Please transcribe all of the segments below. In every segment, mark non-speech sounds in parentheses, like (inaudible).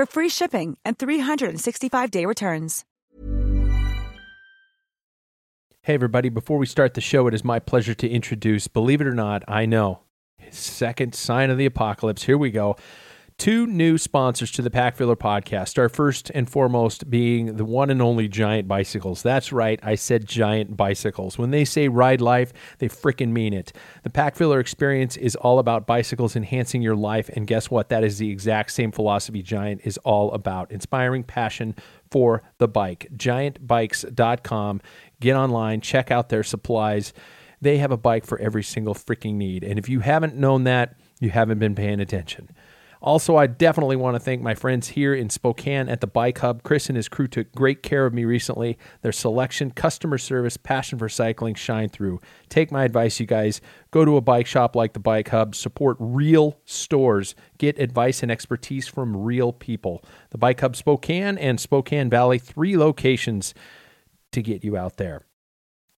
for free shipping and 365-day returns. Hey, everybody, before we start the show, it is my pleasure to introduce, believe it or not, I know, second sign of the apocalypse. Here we go. Two new sponsors to the Pack Filler podcast. Our first and foremost being the one and only Giant Bicycles. That's right, I said Giant Bicycles. When they say ride life, they fricking mean it. The Pack Filler experience is all about bicycles enhancing your life, and guess what? That is the exact same philosophy Giant is all about inspiring passion for the bike. GiantBikes.com. Get online, check out their supplies. They have a bike for every single freaking need. And if you haven't known that, you haven't been paying attention. Also, I definitely want to thank my friends here in Spokane at the Bike Hub. Chris and his crew took great care of me recently. Their selection, customer service, passion for cycling shine through. Take my advice, you guys. Go to a bike shop like the Bike Hub. Support real stores. Get advice and expertise from real people. The Bike Hub Spokane and Spokane Valley, three locations to get you out there.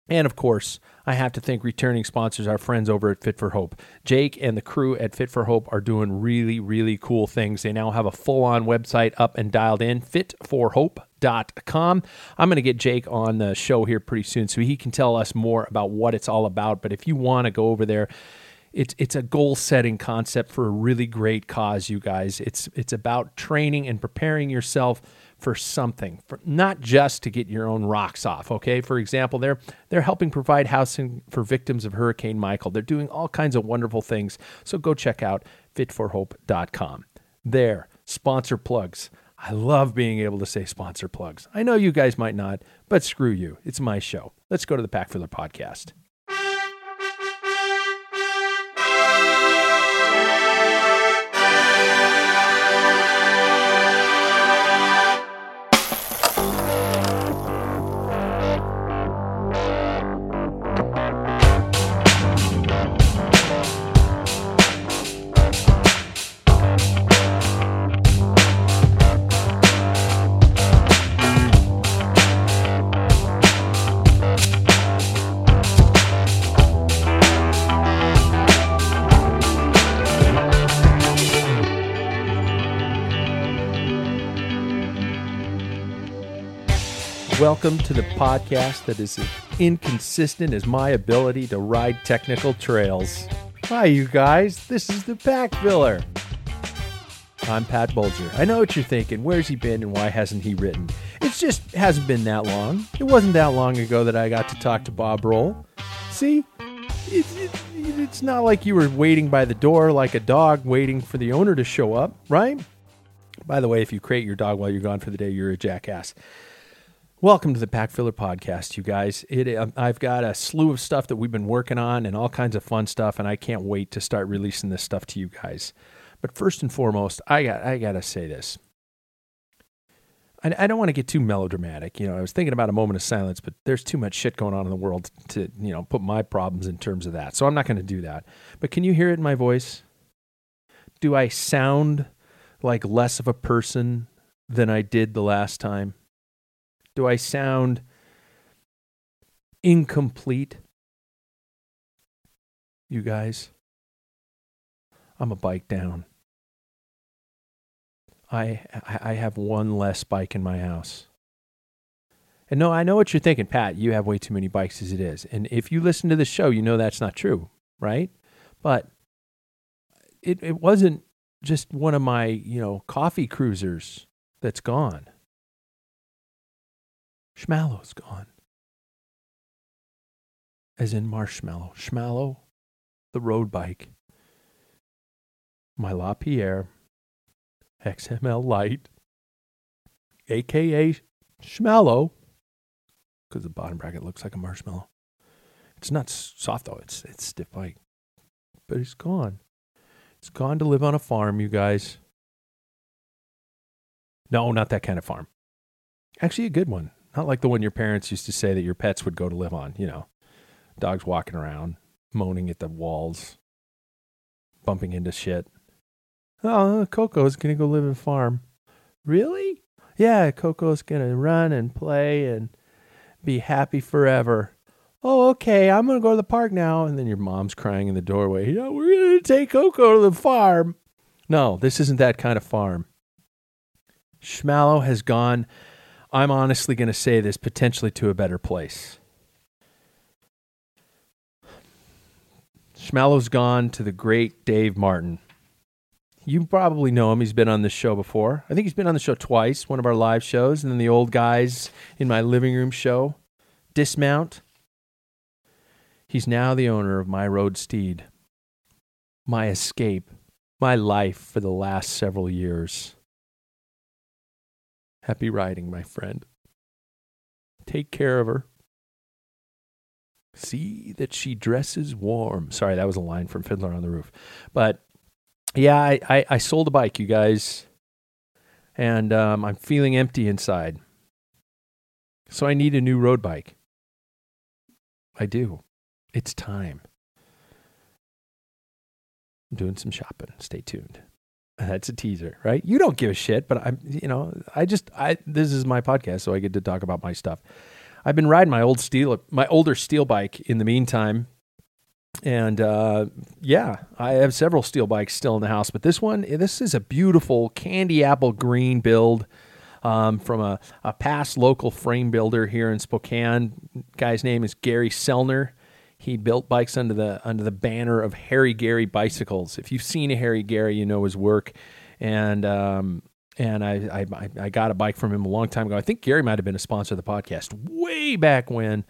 And of course, I have to thank returning sponsors, our friends over at Fit for Hope. Jake and the crew at Fit for Hope are doing really, really cool things. They now have a full on website up and dialed in, fitforhope.com. I'm going to get Jake on the show here pretty soon so he can tell us more about what it's all about. But if you want to go over there, it's it's a goal setting concept for a really great cause, you guys. It's it's about training and preparing yourself for something, for, not just to get your own rocks off. Okay, for example, they're they're helping provide housing for victims of Hurricane Michael. They're doing all kinds of wonderful things. So go check out fitforhope.com. There, sponsor plugs. I love being able to say sponsor plugs. I know you guys might not, but screw you. It's my show. Let's go to the Pack Filler podcast. Welcome to the podcast that is as inconsistent as my ability to ride technical trails. Hi, you guys. This is the Pack Filler. I'm Pat Bulger. I know what you're thinking. Where's he been and why hasn't he written? It just hasn't been that long. It wasn't that long ago that I got to talk to Bob Roll. See, it's, it, it's not like you were waiting by the door like a dog waiting for the owner to show up, right? By the way, if you crate your dog while you're gone for the day, you're a jackass. Welcome to the Pack Filler Podcast, you guys. It, um, I've got a slew of stuff that we've been working on and all kinds of fun stuff, and I can't wait to start releasing this stuff to you guys. But first and foremost, I got I got to say this. I, I don't want to get too melodramatic. You know, I was thinking about a moment of silence, but there's too much shit going on in the world to you know put my problems in terms of that. So I'm not going to do that. But can you hear it in my voice? Do I sound like less of a person than I did the last time? Do I sound incomplete. You guys, I'm a bike down. I I have one less bike in my house. And no, I know what you're thinking, Pat. You have way too many bikes as it is. And if you listen to the show, you know that's not true, right? But it it wasn't just one of my, you know, coffee cruisers that's gone. Schmallow's gone. As in marshmallow. Schmallow, the road bike. My Lapierre XML Light, aka Schmallow, because the bottom bracket looks like a marshmallow. It's not soft though; it's it's stiff bike, but it's gone. It's gone to live on a farm, you guys. No, not that kind of farm. Actually, a good one. Not like the one your parents used to say that your pets would go to live on. You know, dogs walking around, moaning at the walls, bumping into shit. Oh, uh, Coco's gonna go live in farm. Really? Yeah, Coco's gonna run and play and be happy forever. Oh, okay, I'm gonna go to the park now. And then your mom's crying in the doorway. We're gonna take Coco to the farm. No, this isn't that kind of farm. Schmallow has gone, I'm honestly going to say this, potentially to a better place. Schmallow's gone to the great Dave Martin. You probably know him. He's been on this show before. I think he's been on the show twice, one of our live shows, and then the old guys in my living room show, Dismount. He's now the owner of my road steed, my escape, my life for the last several years. Happy riding, my friend. Take care of her. See that she dresses warm. Sorry, that was a line from Fiddler on the Roof. But yeah, I, I, I sold a bike, you guys, and um, I'm feeling empty inside. So I need a new road bike. I do. It's time. I'm doing some shopping. Stay tuned. (laughs) That's a teaser, right? You don't give a shit, but I'm, you know, I just, I, this is my podcast, so I get to talk about my stuff. I've been riding my old steel, my older steel bike in the meantime and uh, yeah, I have several steel bikes still in the house, but this one, this is a beautiful candy apple green build um, from a, a past local frame builder here in Spokane. Guy's name is Gary Sellner. He built bikes under the under the banner of Harry Gary Bicycles. If you've seen Harry Gary, you know his work. And um, and I, I I got a bike from him a long time ago. I think Gary might have been a sponsor of the podcast way back when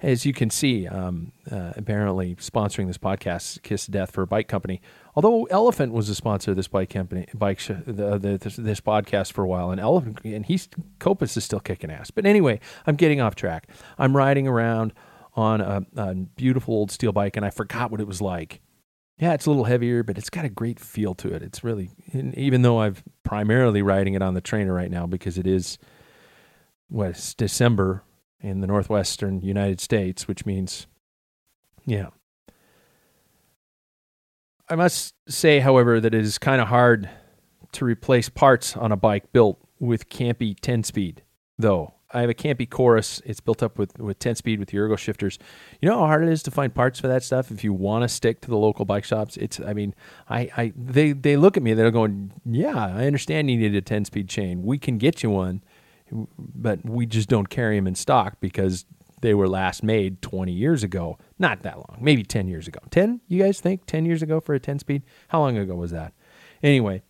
as you can see, um, uh, apparently sponsoring this podcast, Kiss Death for a Bike Company. Although Elephant was a sponsor of this bike company, bike sh- the, the, this, this, podcast for a while, and Elephant and he's Copus is still kicking ass. But anyway, I'm getting off track. I'm riding around on a, a beautiful old steel bike, and I forgot what it was like. Yeah, it's a little heavier, but it's got a great feel to it. It's really, even though I'm primarily riding it on the trainer right now because it is, what, it's December in the northwestern United States, which means, yeah. I must say, however, that it is kind of hard to replace parts on a bike built with Campy 10 speed, though. I have a Campy Chorus. It's built up with, with 10 speed with the ergo shifters. You know how hard it is to find parts for that stuff if you want to stick to the local bike shops? It's, I mean, I, I they, they look at me, they're going, yeah, I understand you need a 10 speed chain. We can get you one but we just don't carry them in stock because they were last made 20 years ago. Not that long, maybe 10 years ago. 10, you guys think 10 years ago for a 10 speed? How long ago was that? Anyway,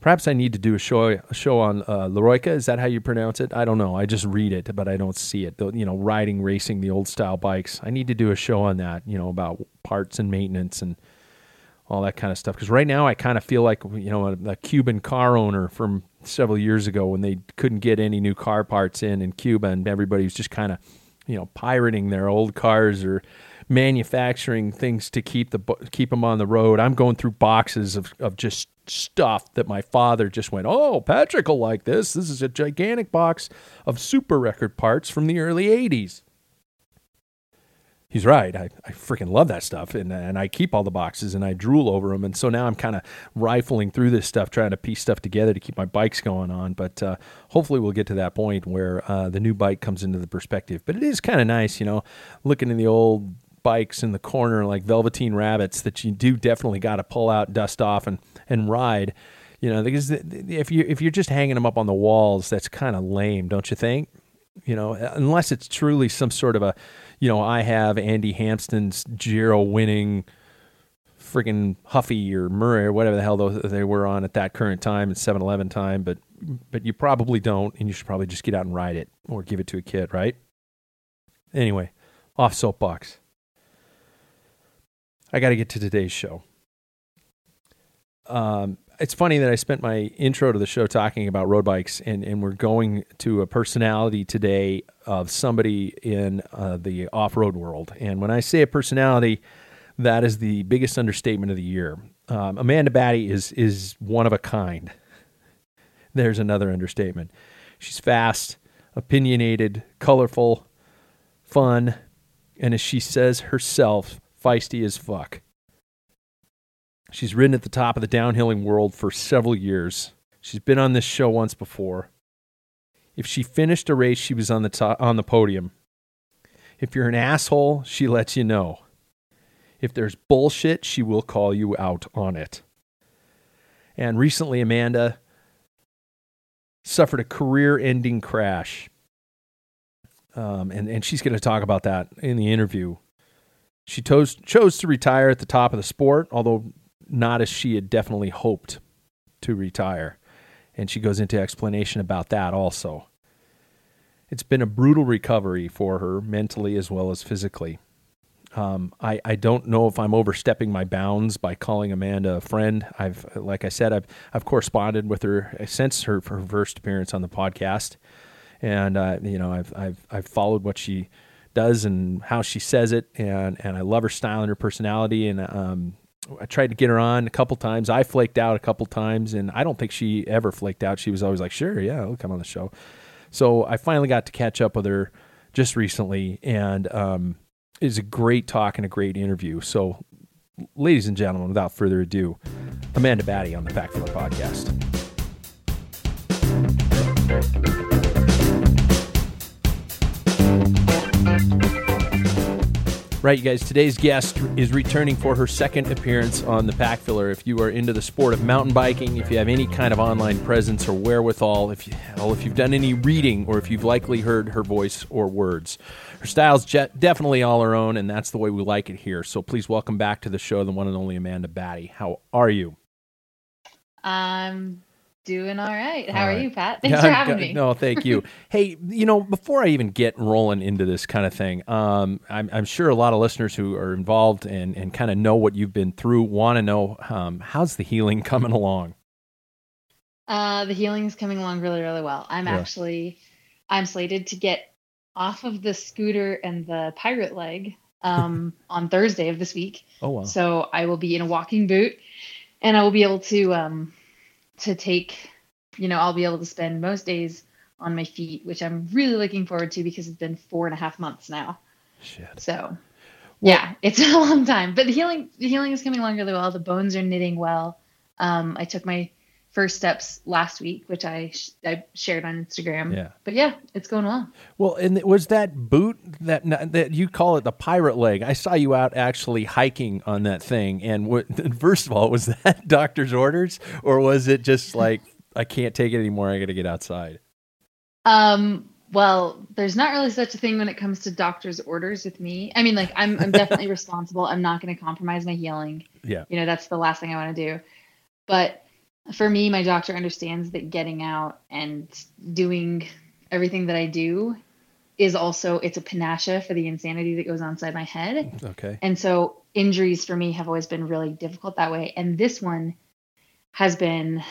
perhaps I need to do a show a show on uh. Is that how you pronounce it? I don't know. I just read it, but I don't see it. The, you know, riding, racing the old style bikes. I need to do a show on that. You know, about parts and maintenance and all that kind of stuff. Because right now I kind of feel like you know a, a, Cuban car owner from several years ago when they couldn't get any new car parts in in Cuba, and everybody was just kind of you know pirating their old cars or manufacturing things to keep the keep them on the road. I'm going through boxes of of just stuff that my father just went, "Oh, Patrick will like this. This is a gigantic box of super record parts from the early 80s." he's right. I, I freaking love that stuff, and and I keep all the boxes and I drool over them, and so now I'm kind of rifling through this stuff, trying to piece stuff together to keep my bikes going on. But uh, hopefully, we'll get to that point where uh, the new bike comes into the perspective. But it is kind of nice, you know, looking in the old bikes in the corner like velveteen rabbits that you do definitely got to pull out, dust off, and and ride. You know, because if you if you're just hanging them up on the walls, that's kind of lame, don't you think? You know, uh, unless it's truly some sort of a you know, I have Andy Hampsten's Giro winning freaking Huffy or Murray or whatever the hell they were on at that current time, at 7-Eleven time, but but you probably don't, and you should probably just get out and ride it or give it to a kid, right? Anyway, off soapbox. I got to get to today's show. Um, it's funny that I spent my intro to the show talking about road bikes, and, and we're going to a personality today of somebody in uh, the off road world. And when I say a personality, that is the biggest understatement of the year. Um, Amanda Batty is is one of a kind. There's another understatement. She's fast, opinionated, colorful, fun, and as she says herself, feisty as fuck. She's ridden at the top of the downhilling world for several years. She's been on this show once before. If she finished a race, she was on the top, on the podium. If you're an asshole, she lets you know. If there's bullshit, she will call you out on it. And recently, Amanda suffered a career-ending crash, um, and and she's going to talk about that in the interview. She chose chose to retire at the top of the sport, although not as she had definitely hoped to retire. And she goes into explanation about that also. It's been a brutal recovery for her mentally as well as physically. Um, I, I don't know if I'm overstepping my bounds by calling Amanda a friend. I've, like I said, I've, I've corresponded with her since her, her first appearance on the podcast. And, uh, you know, I've, I've, I've followed what she does and how she says it. And, and I love her style and her personality. And, um, I tried to get her on a couple times. I flaked out a couple times, and I don't think she ever flaked out. She was always like, "Sure, yeah, I'll come on the show." So I finally got to catch up with her just recently, and um, it was a great talk and a great interview. So, ladies and gentlemen, without further ado, Amanda Batty on the Pack Filler Podcast. Right, you guys, today's guest is returning for her second appearance on the Pack Filler. If you are into the sport of mountain biking, if you have any kind of online presence or wherewithal, if, you, if you've done any reading or if you've likely heard her voice or words, her style's definitely all her own, and that's the way we like it here. So please welcome back to the show the one and only Amanda Batty. How are you? I'm Doing all right. How all right. are you, Pat? (laughs) Thanks yeah, for having me. No, thank you. (laughs) hey, you know, before I even get rolling into this kind of thing, um, I'm, I'm, sure a lot of listeners who are involved and, and kind of know what you've been through want to know um, how's the healing (laughs) coming along? Uh, the healing is coming along really, really well. I'm yeah. actually, I'm slated to get off of the scooter and the pirate leg um, on Thursday of this week. Oh, wow. So I will be in a walking boot and I will be able to um, to take, you know, I'll be able to spend most days on my feet, which I'm really looking forward to because it's been four and a half months now. Shit. So, well, yeah, (laughs) it's a long time, but the healing, the healing is coming along really well. The bones are knitting well. Um, I took my first steps last week, which I sh- I shared on Instagram. Yeah. But yeah, it's going well. Well, and was that boot that that you call it the pirate leg? I saw you out actually hiking on that thing. And what, (laughs) first of all, was that (laughs) doctor's orders, or was it just like I can't take it anymore? I got to get outside. Um. Well, there's not really such a thing when it comes to doctor's orders with me. I mean, like I'm I'm definitely (laughs) responsible. I'm not going to compromise my healing. Yeah. You know, that's the last thing I want to do. But for me, my doctor understands that getting out and doing everything that I do is also it's a panacea for the insanity that goes on inside my head. Okay. And so injuries for me have always been really difficult that way. And this one has been,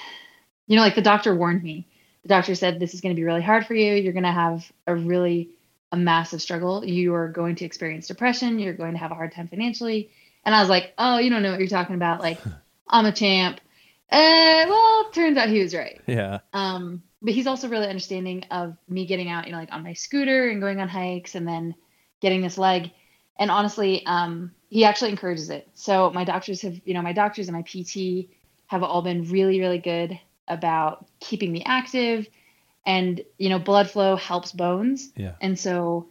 you know, like the doctor warned me. The doctor said this is going to be really hard for you. You're going to have a really a massive struggle. You are going to experience depression. You're going to have a hard time financially. And I was like, oh, you don't know what you're talking about. Like, (laughs) I'm a champ. Uh, well, turns out he was right. Yeah. Um, but he's also really understanding of me getting out, you know, like on my scooter and going on hikes and then getting this leg. and honestly, um, he actually encourages it. So my doctors have, you know, my doctors and my PT have all been really, really good about keeping me active. And, you know, blood flow helps bones. Yeah. And so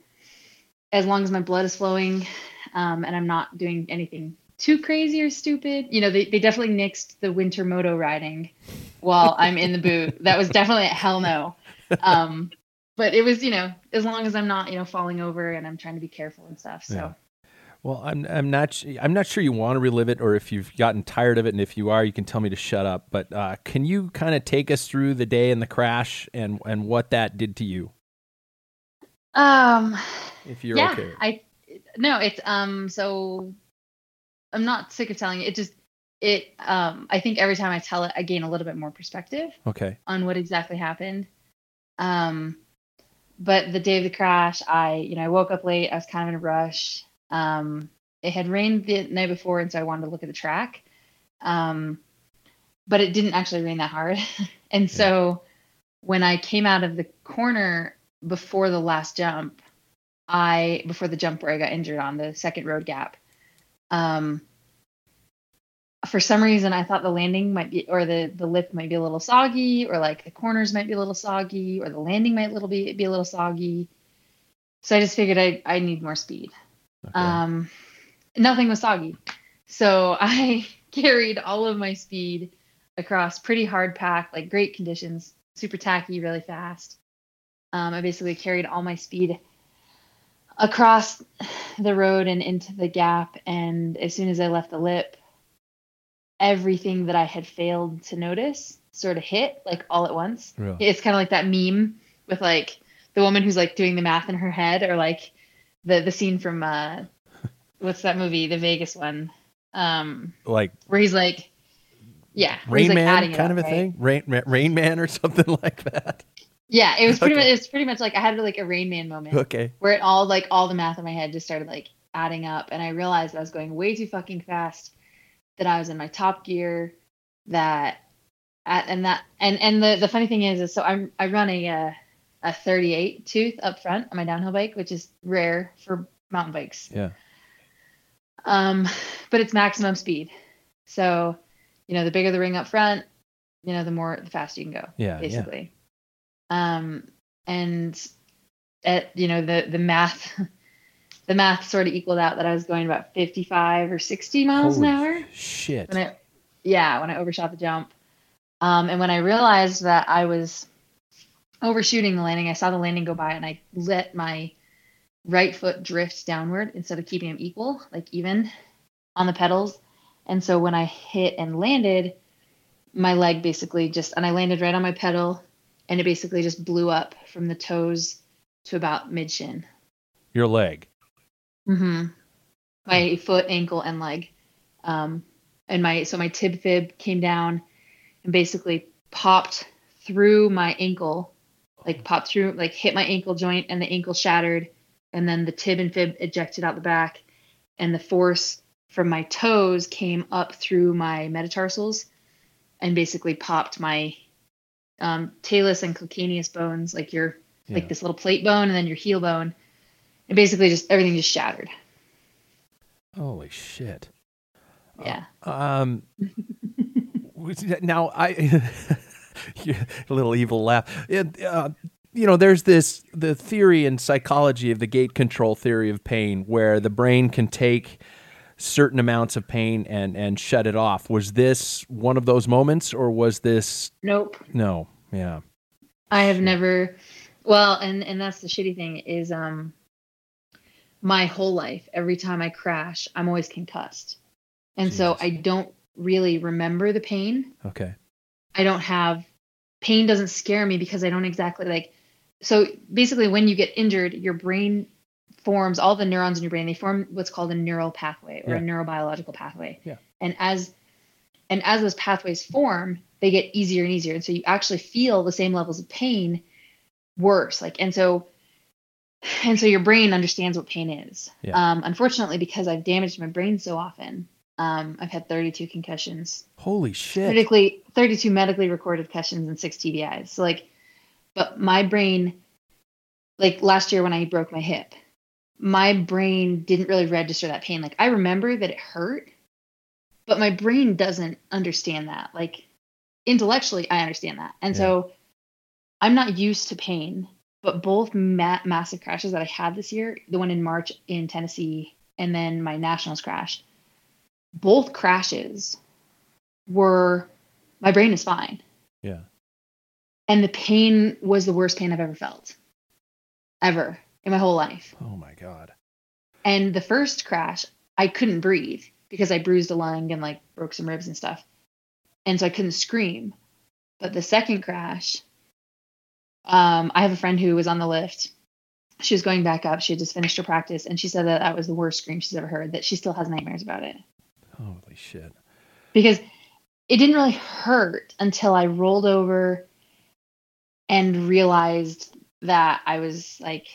as long as my blood is flowing um, and I'm not doing anything too crazy or stupid, you know, they, they definitely nixed the winter moto riding while I'm in the boot. (laughs) That was definitely a hell no. Um, but it was, you know, as long as I'm not, you know, falling over and I'm trying to be careful and stuff. So. Yeah. Well, I'm I'm not I'm not sure you want to relive it or if you've gotten tired of it, and if you are, you can tell me to shut up. But uh, can you kind of take us through the day and the crash and and what that did to you? Um, if you're yeah, okay. I no, it's um. So I'm not sick of telling you. It just it um. I think every time I tell it, I gain a little bit more perspective Okay. on what exactly happened. Um, but the day of the crash, I you know I woke up late. I was kind of in a rush. Um, it had rained the night before, and so I wanted to look at the track. Um, but it didn't actually rain that hard, (laughs) and so when I came out of the corner before the last jump, I before the jump where I got injured on the second road gap. Um, for some reason, I thought the landing might be, or the the lift might be a little soggy, or like the corners might be a little soggy, or the landing might little be be a little soggy. So I just figured I I need more speed. okay. Um, nothing was soggy, so (laughs) I carried all of my speed across pretty hard pack, like great conditions, super tacky, really fast. Um, I basically carried all my speed across the road and into the gap, and as soon as I left the lip, everything that I had failed to notice sort of hit like all at once. Really? It's kind of like that meme with like the woman who's like doing the math in her head, or like the the scene from uh, (laughs) what's that movie, the Vegas one, um, like where he's like, yeah, where he's, Rain like, Man kind up, of a right? thing, Rain Rain Man or something (laughs) like that. Yeah, it was pretty Okay. much. It's pretty much like I had like a Rain Man moment Okay. where it all like all the math in my head just started like adding up, and I realized I was going way too fucking fast. That I was in my top gear. That, at, and that, and and the the funny thing is, is so I'm I run a uh, a 38 tooth up front on my downhill bike, which is rare for mountain bikes. Yeah. Um, but it's maximum speed. So, you know, the bigger the ring up front, you know, the more the faster you can go. Yeah, yeah. Um, and at you know the the math, (laughs) the math sort of equaled out that I was going about 55 or 60 miles Holy an hour Shit. when I, yeah, when I overshot the jump. Um, and when I realized that I was overshooting the landing, I saw the landing go by and I let my right foot drift downward instead of keeping them equal, like even on the pedals. And so when I hit and landed, my leg basically just, and I landed right on my pedal and it basically just blew up from the toes to about mid shin. Your leg. Mm-hmm. My foot, ankle, and leg. Um, and my so my tib fib came down and basically popped through my ankle, like popped through, like hit my ankle joint, and the ankle shattered, and then the tib and fib ejected out the back, and the force from my toes came up through my metatarsals, and basically popped my um, talus and calcaneus bones, like your Yeah. like this little plate bone, and then your heel bone, and basically just everything just shattered. Holy shit. Yeah. Um. (laughs) was- now I, (laughs) a little evil laugh. It, uh, you know, there's this the theory in psychology of the gate control theory of pain, where the brain can take certain amounts of pain and and shut it off. Was this one of those moments, or was this Nope. no? Yeah. I have never well, and and that's the shitty thing is um my whole life, every time I crash, I'm always concussed. And so I don't really remember the pain. Okay. I don't have pain doesn't scare me because I don't exactly like so basically when you get injured, your brain forms all the neurons in your brain, they form what's called a neural pathway or a neurobiological pathway. Yeah. And as and as those pathways form, they get easier and easier. And so you actually feel the same levels of pain worse. Like and so and so your brain understands what pain is. Yeah. Um, unfortunately, because I've damaged my brain so often, um, I've had 32 concussions Holy shit. medically 32 medically recorded concussions and six TBIs. So like, but my brain, like last year when I broke my hip, my brain didn't really register that pain. Like I remember that it hurt, but my brain doesn't understand that. Like intellectually, I understand that. And Yeah. so I'm not used to pain, but both ma- massive crashes that I had this year, the one in March in Tennessee and then my nationals crash, both crashes were my brain is fine. Yeah. And the pain was the worst pain I've ever felt. Ever in my whole life. Oh my god. And the first crash, I couldn't breathe because I bruised a lung and like broke some ribs and stuff. And so I couldn't scream. But the second crash, um, I have a friend who was on the lift. She was going back up. She had just finished her practice, and she said that that was the worst scream she's ever heard. That she still has nightmares about it Holy shit. because it didn't really hurt until I rolled over and realized that I was like,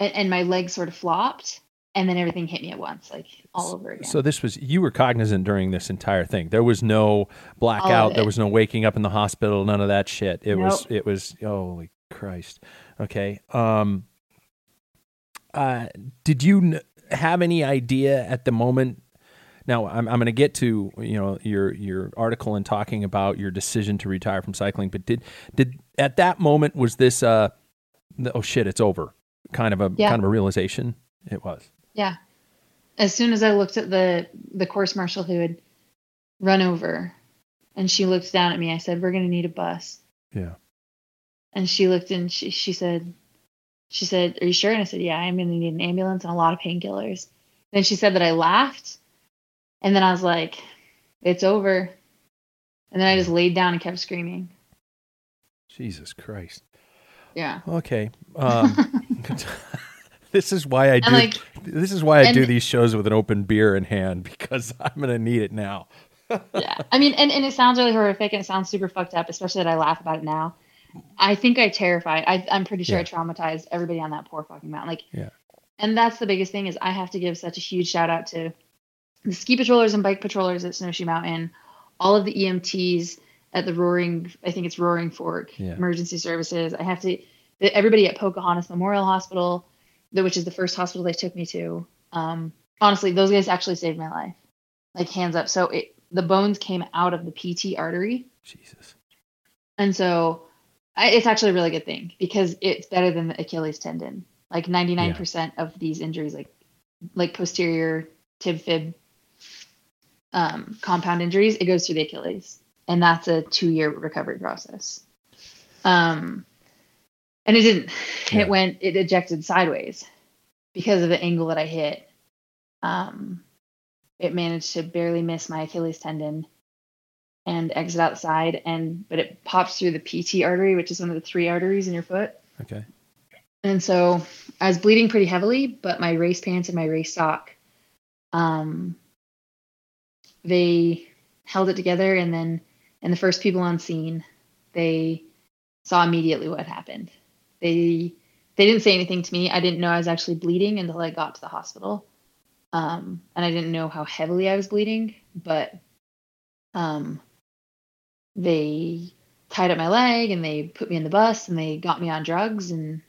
and, and my legs sort of flopped, and then everything hit me at once, like all over again. So this was you were cognizant during this entire thing. There was no blackout. There was no waking up in the hospital. None of that shit. It was. It was. Holy Christ. Okay. Um. Uh. Did you kn- have any idea at the moment? Now I'm I'm going to get to you know your your article and talking about your decision to retire from cycling. But did did at that moment was this uh the- oh shit it's over kind of a Yeah. kind of a realization? It was. yeah, as soon as I looked at the the course marshal who had run over, and she looked down at me, I said, "We're going to need a bus." Yeah. And she looked and she she said, she said, "Are you sure?" And I said, "Yeah, I'm going to need an ambulance and a lot of painkillers." Then she said that I laughed, and then I was like, "It's over." And then I just laid down and kept screaming. Jesus Christ. Yeah. Okay. Um, (laughs) this is why I do. Like, this is why I do these shows with an open beer in hand because (laughs) I'm gonna need it now. (laughs) yeah. I mean, and, and it sounds really horrific and it sounds super fucked up, especially that I laugh about it now. I think I terrified. I, I'm pretty sure I traumatized everybody on that poor fucking mountain. Like, Yeah. and that's the biggest thing is I have to give such a huge shout out to the ski patrollers and bike patrollers at Snowshoe Mountain, all of the EMTs at the Roaring, I think it's Roaring Fork Yeah. Emergency Services. I have to, everybody at Pocahontas Memorial Hospital, which is the first hospital they took me to. Um, honestly, those guys actually saved my life, like hands up. So it, the bones came out of the PT artery, Jesus. and so I, it's actually a really good thing because it's better than the Achilles tendon. Like 99% of these injuries, like like posterior tib fib um, compound injuries, it goes through the Achilles, and that's a two year recovery process. Um, and it didn't. Yeah. It went. It ejected sideways because of the angle that I hit. Um, it managed to barely miss my Achilles tendon and exit outside, and but it pops through the PT artery, which is one of the three arteries in your foot. Okay. And so I was bleeding pretty heavily, but my race pants and my race sock, um, they held it together. And then, and the first people on scene, they saw immediately what happened. They they didn't say anything to me. I didn't know I was actually bleeding until I got to the hospital, um, and I didn't know how heavily I was bleeding. But um, they tied up my leg and they put me in the bus and they got me on drugs and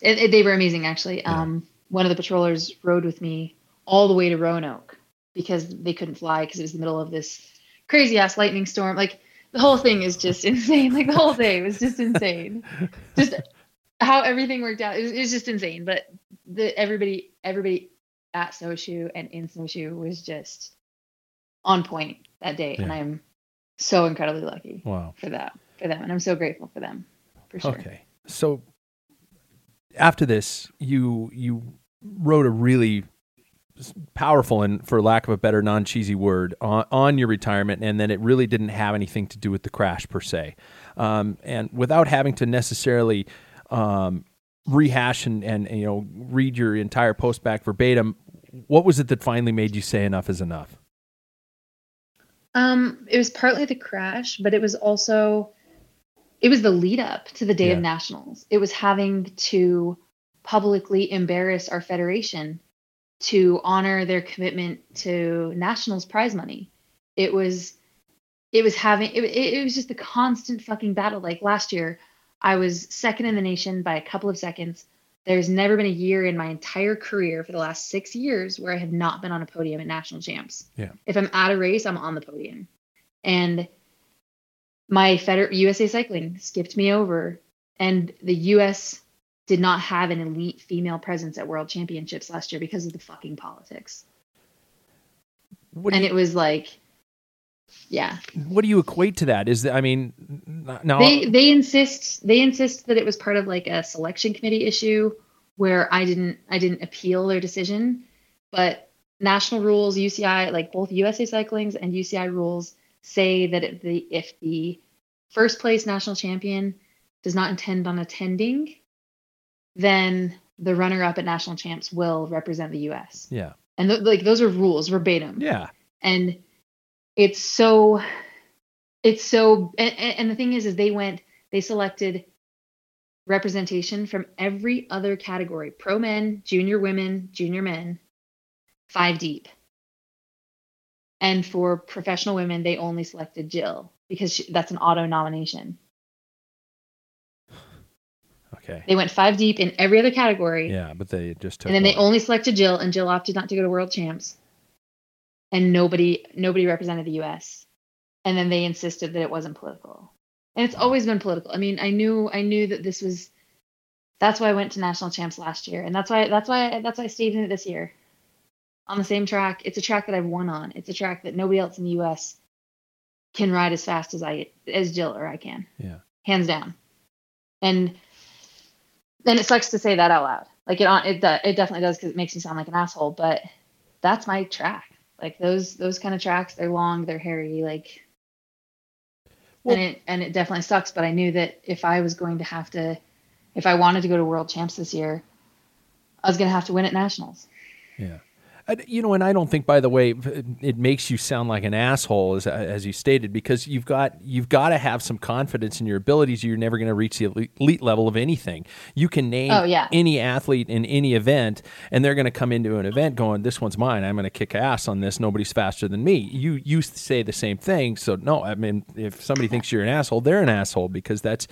it, it- they were amazing actually. Um, one of the patrollers rode with me all the way to Roanoke because they couldn't fly because it was the middle of this crazy ass lightning storm. Like the whole thing is just (laughs) insane. Like the whole day was just insane. just how everything worked out. It was, it was just insane. But the everybody everybody at Snowshoe and in Snowshoe was just on point that day, and I'm so incredibly lucky Wow. for that for them, and I'm so grateful for them for sure. Okay. So after this, you you wrote a really powerful and, for lack of a better non cheesy word, on, on your retirement, and then it really didn't have anything to do with the crash per se, um, and without having to necessarily. Um, rehash and, and you know read your entire post back verbatim what was it that finally made you say enough is enough Um, it was partly the crash, but it was also it was the lead up to the day Yeah. of nationals. It was having to publicly embarrass our federation to honor their commitment to nationals prize money. It was it was having it, it was just a constant fucking battle. Like last year, I was second in the nation by a couple of seconds There's never been a year in my entire career for the last six years where I have not been on a podium at national champs. Yeah. If I'm at a race, I'm on the podium. And my Feder- USA Cycling skipped me over, and the US did not have an elite female presence at World Championships last year because of the fucking politics. What and you, it was like, yeah, what do you equate to that? Is that I mean, n- now they they insist they insist that it was part of like a selection committee issue where I didn't I didn't appeal their decision, but national rules UCI like both USA Cycling's and UCI rules say that if the if the first place national champion does not intend on attending, then the runner up at national champs will represent the US. yeah, And th- like those are rules verbatim. Yeah, and it's so it's so and, and the thing is is they went they selected representation from every other category pro men junior women junior men five deep. And for professional women they only selected jill because she, that's an auto nomination okay, they went five deep in every other category yeah, but they just took and then they only selected Jill, and Jill opted not to go to World Champs, and nobody nobody represented the U.S. And then they insisted that it wasn't political, and it's always been political. I mean, I knew I knew that this was. That's why I went to national champs last year, and that's why that's why that's why I stayed in it this year, on the same track. It's a track that I've won on. It's a track that nobody else in the U.S. can ride as fast as I as Jill or I can yeah, hands down. And then it sucks to say that out loud. Like it, it, it definitely does because it makes me sound like an asshole. But that's my track. Like those, those kind of tracks, they're long, they're hairy. Like, Well- and it, and it definitely sucks. But I knew that if I was going to have to, if I wanted to go to World Champs this year, I was going to have to win at nationals. yeah. You know, and I don't think, by the way, it makes you sound like an asshole, as as you stated, because you've got you've got to have some confidence in your abilities. You're never going to reach the elite- elite level of anything. You can name Oh, yeah. any athlete in any event, and they're going to come into an event going, "This one's mine. I'm going to kick ass on this. Nobody's faster than me." You you say the same thing. So no, I mean, if somebody thinks you're an asshole, they're an asshole because that's,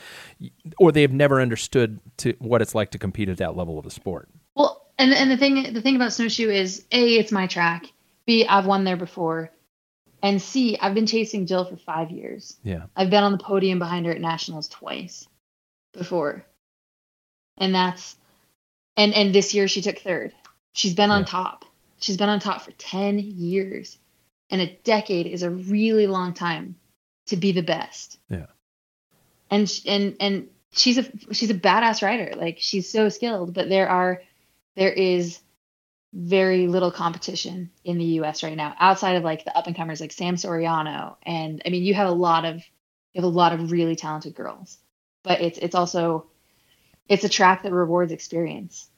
or they've never understood to what it's like to compete at that level of the sport. And and the thing the thing about snowshoe is a it's my track. B I've won there before, and C I've been chasing Jill for five years. Yeah. I've been on the podium behind her at nationals twice before, and that's and and this year she took third. She's been on Yeah. top. She's been on top for ten years, and a decade is a really long time to be the best. Yeah. And and and she's a she's a badass rider. Like she's so skilled, but there are there is very little competition in the US right now outside of like the up and comers like Sam Soriano. And I mean you have a lot of you have a lot of really talented girls but it's it's also it's a track that rewards experience.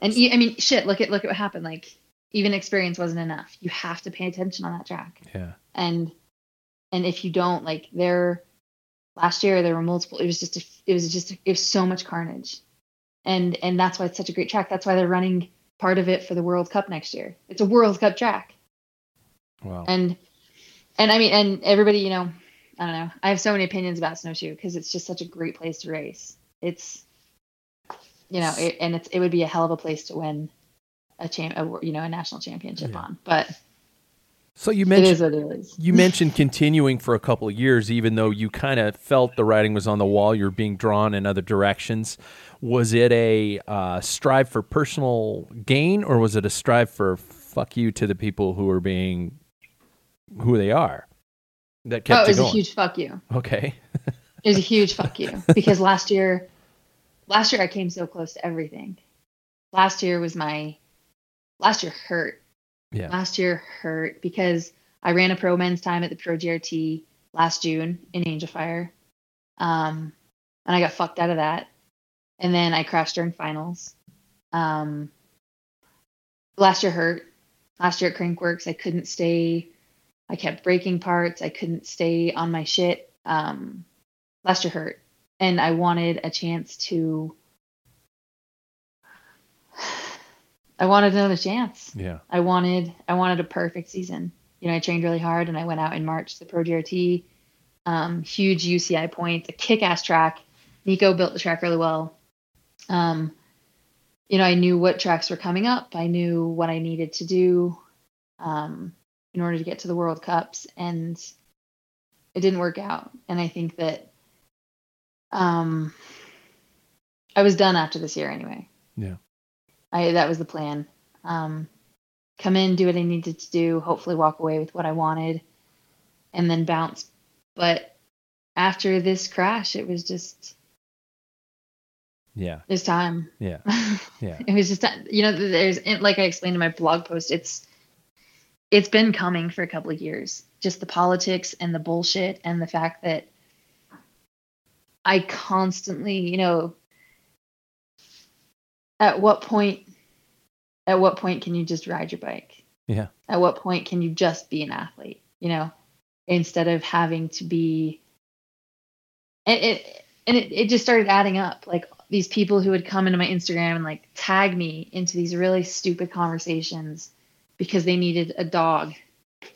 And I mean shit look at look at what happened. Like even experience wasn't enough. You have to pay attention on that track. Yeah. and and if you don't like there last year there were multiple it was just a, it was just it was so much carnage and and that's why it's such a great track. That's why they're running part of it for the world cup next year. It's a world cup track. Wow. and and i mean and everybody you know i don't know. I have so many opinions about snowshoe because it's just such a great place to race. It's you know it, and it's it would be a hell of a place to win a champ a, you know a national championship Yeah. on. But so you mentioned is what it is You mentioned continuing for a couple of years, even though you kind of felt the writing was on the wall. You're being drawn in other directions. Was it a uh, strive for personal gain, or was it a strive for fuck you to the people who are being who they are? That kept going. oh it was a huge fuck you okay. (laughs) It was a huge fuck you because last year, last year I came so close to everything. Last year was my, last year hurt. Yeah. Last year hurt because I ran a pro men's time at the Pro GRT last June in Angel Fire, um, and I got fucked out of that, and then I crashed during finals. Um, last year hurt. Last year at Crankworx, I couldn't stay. I kept breaking parts. I couldn't stay on my shit. Um, last year hurt, and I wanted a chance to. I wanted another chance. Yeah. I wanted I wanted a perfect season. You know, I trained really hard and I went out in March to the Pro GRT. Um, huge UCI point, a kick-ass track. Nico built the track really well. Um, you know, I knew what tracks were coming up. I knew what I needed to do um, in order to get to the World Cups, and it didn't work out. And I think that um, I was done after this year anyway. Yeah. I that was the plan. Um, come in, do what I needed to do, hopefully walk away with what I wanted, and then bounce. But after this crash, it was just Yeah. it's time. Yeah. (laughs) Yeah. it was just you know there's like I explained in my blog post, it's it's been coming for a couple of years. Just the politics and the bullshit and the fact that I constantly, you know, at what point at what point can you just ride your bike? Yeah. At what point can you just be an athlete, you know, instead of having to be and it and it, it just started adding up like these people who would come into my Instagram and like tag me into these really stupid conversations because they needed a dog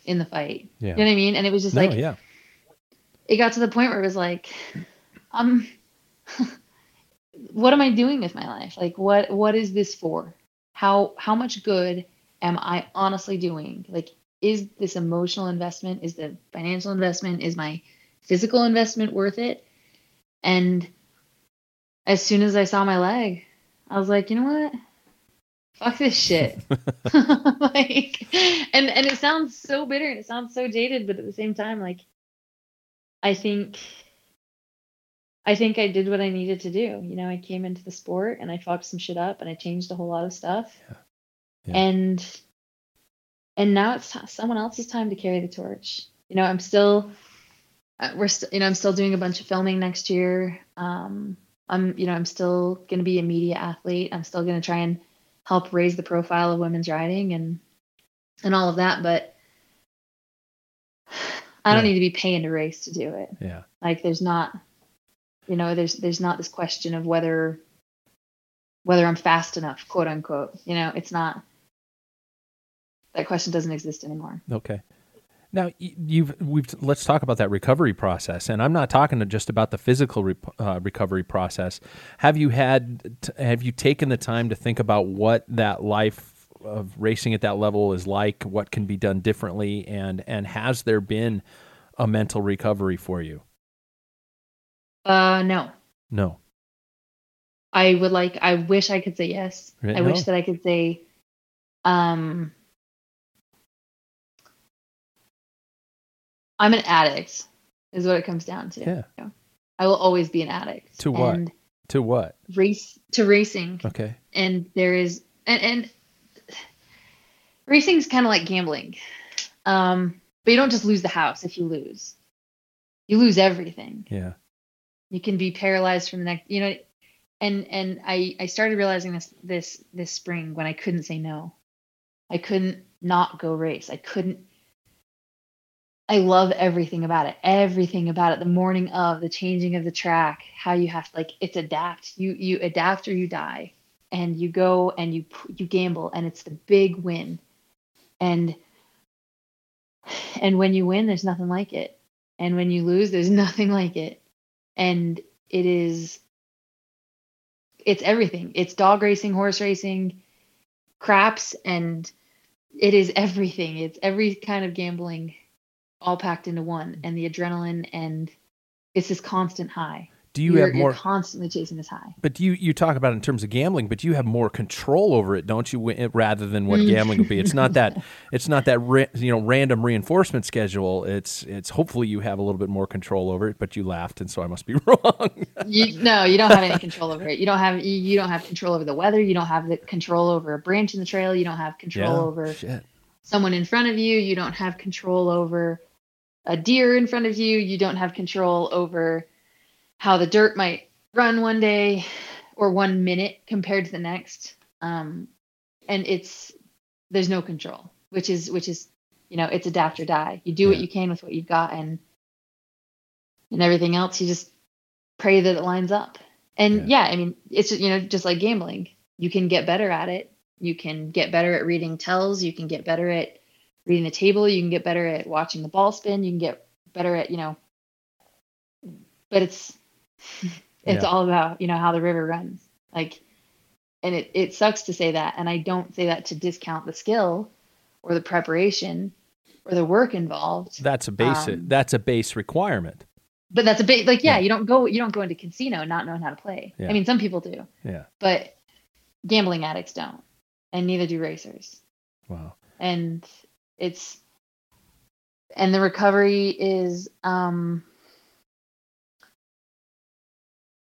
in the fight. Yeah. You know what I mean? And it was just No, like yeah. it got to the point where it was like, um, (laughs) what am I doing with my life? Like, what what is this for? How how much good am I honestly doing? Like, is this emotional investment? Is the financial investment? Is my physical investment worth it? And as soon as I saw my leg, I was like, you know what? Fuck this shit. (laughs) (laughs) like, and and it sounds so bitter and it sounds so jaded, but at the same time, like, I think I think I did what I needed to do. You know, I came into the sport and I fucked some shit up and I changed a whole lot of stuff. Yeah. Yeah. And and now it's t- someone else's time to carry the torch. You know, I'm still uh, we're still you know, I'm still doing a bunch of filming next year. Um I'm you know, I'm still going to be a media athlete. I'm still going to try and help raise the profile of women's riding and and all of that, but (sighs) I don't Yeah. need to be paying to race to do it. Yeah. Like there's not you know, there's there's not this question of whether whether I'm fast enough, quote unquote. You know, it's not that question doesn't exist anymore. Okay. Now you've we've let's talk about that recovery process, and I'm not talking just about the physical rep- uh, recovery process. Have you had have you taken the time to think about what that life of racing at that level is like? What can be done differently, and and has there been a mental recovery for you? Uh no. No. I would like I wish I could say yes. Right, I wish that I could say um I'm an addict is what it comes down to. Yeah. I will always be an addict. To what? And To what? race to racing. Okay. and there is and, and racing is kind of like gambling um but you don't just lose the house if you lose you lose everything Yeah. You can be paralyzed from the next you know and and i i started realizing this this this spring when i couldn't say no. I couldn't not go race. I couldn't i love everything about it everything about it. The morning of the changing of the track how you have to like it's adapt. You you adapt or you die. And you go and you you gamble and it's the big win. And and when you win there's nothing like it. And when you lose there's (laughs) nothing like it and it is it's everything. It's dog racing horse racing craps and it is everything. It's every kind of gambling all packed into one and the adrenaline and it's this constant high Do you you're, have more? you're constantly chasing this high But you you talk about it in terms of gambling, but you have more control over it, don't you? Rather than what Mm. gambling would be, it's not that (laughs) it's not that ra- you know random reinforcement schedule. It's it's hopefully you have a little bit more control over it. But you laughed, and so I must be (laughs) wrong. you no you don't have any control over it you don't have you, you don't have control over the weather you don't have the control over a branch in the trail you don't have control over shit. someone in front of you you don't have control over a deer in front of you you don't have control over how the dirt might run one day or one minute compared to the next. Um and it's there's no control which is which is you know it's adapt or die. You do what you can with what you've got and and everything else you just pray that it lines up. And yeah, i mean it's just, you know just like gambling you can get better at it. You can get better at reading tells. You can get better at reading the table. You can get better at watching the ball spin. You can get better at you know but it's it's Yeah. all about you know how the river runs like and it, it sucks to say that and i don't say that to discount the skill or the preparation or the work involved That's a base. Um, that's a base requirement. but that's a bit like yeah, Yeah. you don't go you don't go into casino not knowing how to play Yeah. i mean some people do Yeah. but gambling addicts don't and neither do racers Wow. and it's and the recovery is um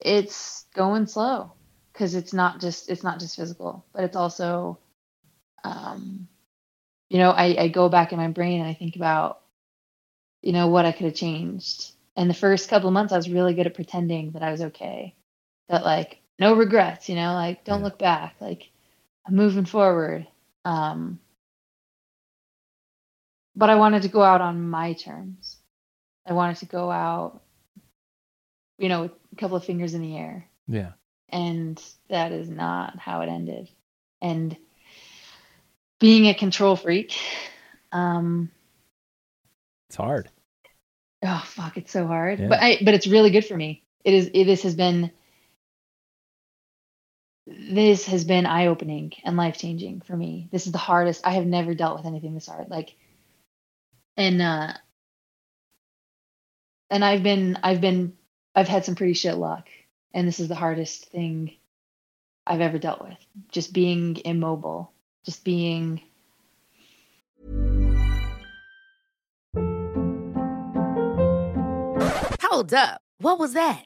it's going slow because it's not just it's not just physical but it's also um you know I, I go back in my brain and i think about you know what i could have changed and the first couple of months i was really good at pretending that i was okay that like no regrets you know like don't Yeah. look back like i'm moving forward um but I wanted to go out on my terms. I wanted to go out, you know, a couple of fingers in the air. Yeah. And that is not how it ended. And being a control freak, um, It's hard. oh fuck, it's so hard. Yeah. But I but it's really good for me. It is it, this has been this has been eye opening and life changing for me. This is the hardest. I have never dealt with anything this hard. Like, and uh, and I've been I've been I've had some pretty shit luck, and this is the hardest thing I've ever dealt with. Just being immobile, just being Hold up. What was that?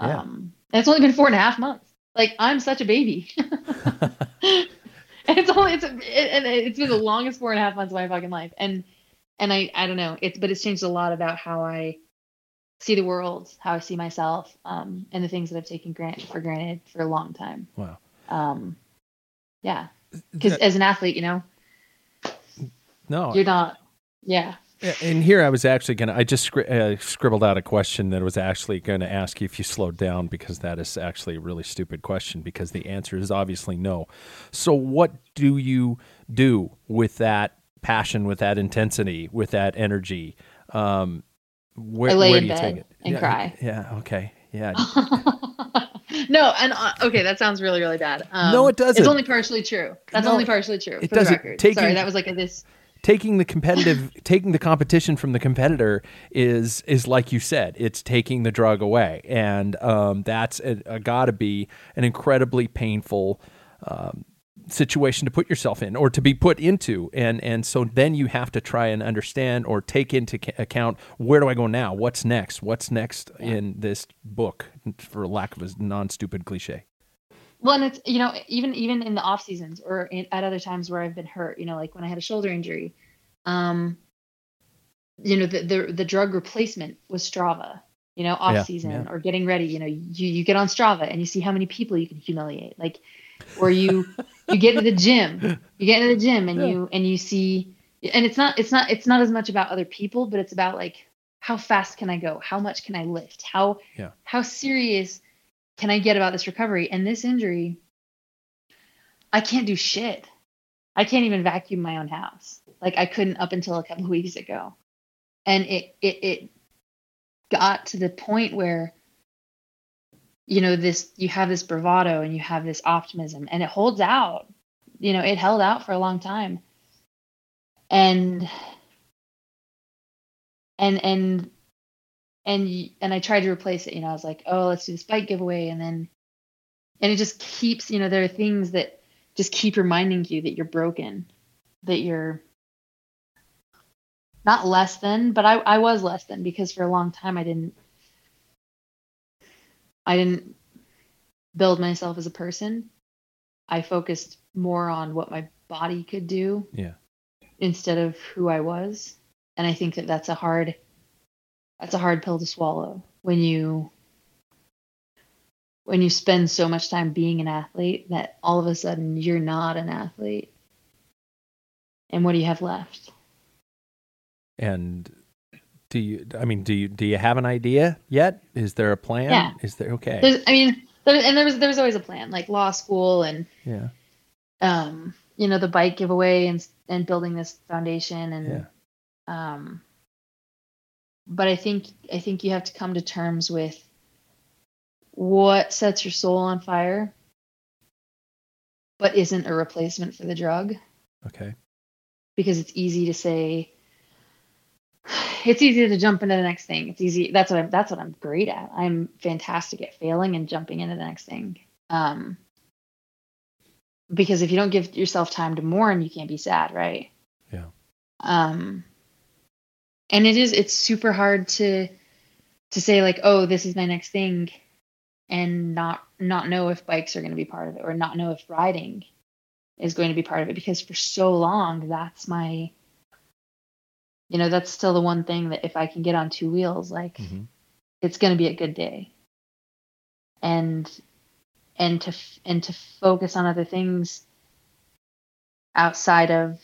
Yeah. Um, and it's only been four and a half months. Like I'm such a baby. (laughs) and it's only it's it, and it's been the longest four and a half months of my fucking life. And and I I don't know. It's but it's changed a lot about how I see the world, how I see myself, um, and the things that I've taken grant for granted for a long time. Wow. Um, yeah, because as an athlete, you know, no. you're not. Yeah. And here I was actually going to, I just scri- uh, scribbled out a question that I was actually going to ask you if you slowed down because that is actually a really stupid question because the answer is obviously no. So, what do you do with that passion, with that intensity, with that energy? Um, where, I lay where in do you bed take it? and yeah, cry. Yeah. Okay. Yeah. (laughs) no, and uh, okay, that sounds really, really bad. Um, No, it doesn't. It's only partially true. That's No, only partially true. it for doesn't. record. Taking- Sorry, that was like a, this. Taking the competitive (laughs) taking the competition from the competitor is is like you said it's taking the drug away. And um, that's a, a gotta be an incredibly painful um, situation to put yourself in or to be put into. And and so then you have to try and understand or take into account where do i go now? What's next? What's next in this book for lack of a non-stupid cliche Well, and it's you know even even in the off seasons or in, at other times where I've been hurt, you know, like when I had a shoulder injury, um, you know, the the, the drug replacement was Strava. You know, off Yeah, season yeah. or getting ready. You know, you you get on Strava and you see how many people you can humiliate. Like, or you (laughs) you get to the gym, you get into the gym and you and you see, and it's not it's not it's not as much about other people, but it's about like how fast can I go? How much can I lift? How Yeah. how serious can I get about this recovery? And this injury, I can't do shit. I can't even vacuum my own house. Like I couldn't up until a couple (laughs) weeks ago. And it it it got to the point where you know this you have this bravado and you have this optimism and it holds out. You know, it held out for a long time. And and and and and I tried to replace it. You know, I was like, oh, let's do this bike giveaway, and then and it just keeps you know there are things that just keep reminding you that you're broken that you're not less than but i i was less than because for a long time i didn't i didn't build myself as a person i focused more on what my body could do Yeah. instead of who i was and i think that that's a hard that's a hard pill to swallow when you when you spend so much time being an athlete that all of a sudden you're not an athlete and what do you have left And do you? I mean, do you? Do you have an idea yet? Is there a plan? Yeah. Is there okay? there's i mean there, and there was there was always a plan like law school and yeah. um you know the bike giveaway and and building this foundation and Yeah. um but i think i think you have to come to terms with what sets your soul on fire but isn't a replacement for the drug. Okay. because it's easy to say it's easy to jump into the next thing. It's easy that's what i'm that's what i'm great at. I'm fantastic at failing and jumping into the next thing. Um because if you don't give yourself time to mourn you can't be sad right? Yeah. um and it is it's super hard to to say like oh this is my next thing and not not know if bikes are going to be part of it or not know if riding is going to be part of it because for so long that's my you know that's still the one thing that if i can get on two wheels like hmm it's going to be a good day. And and to and to focus on other things outside of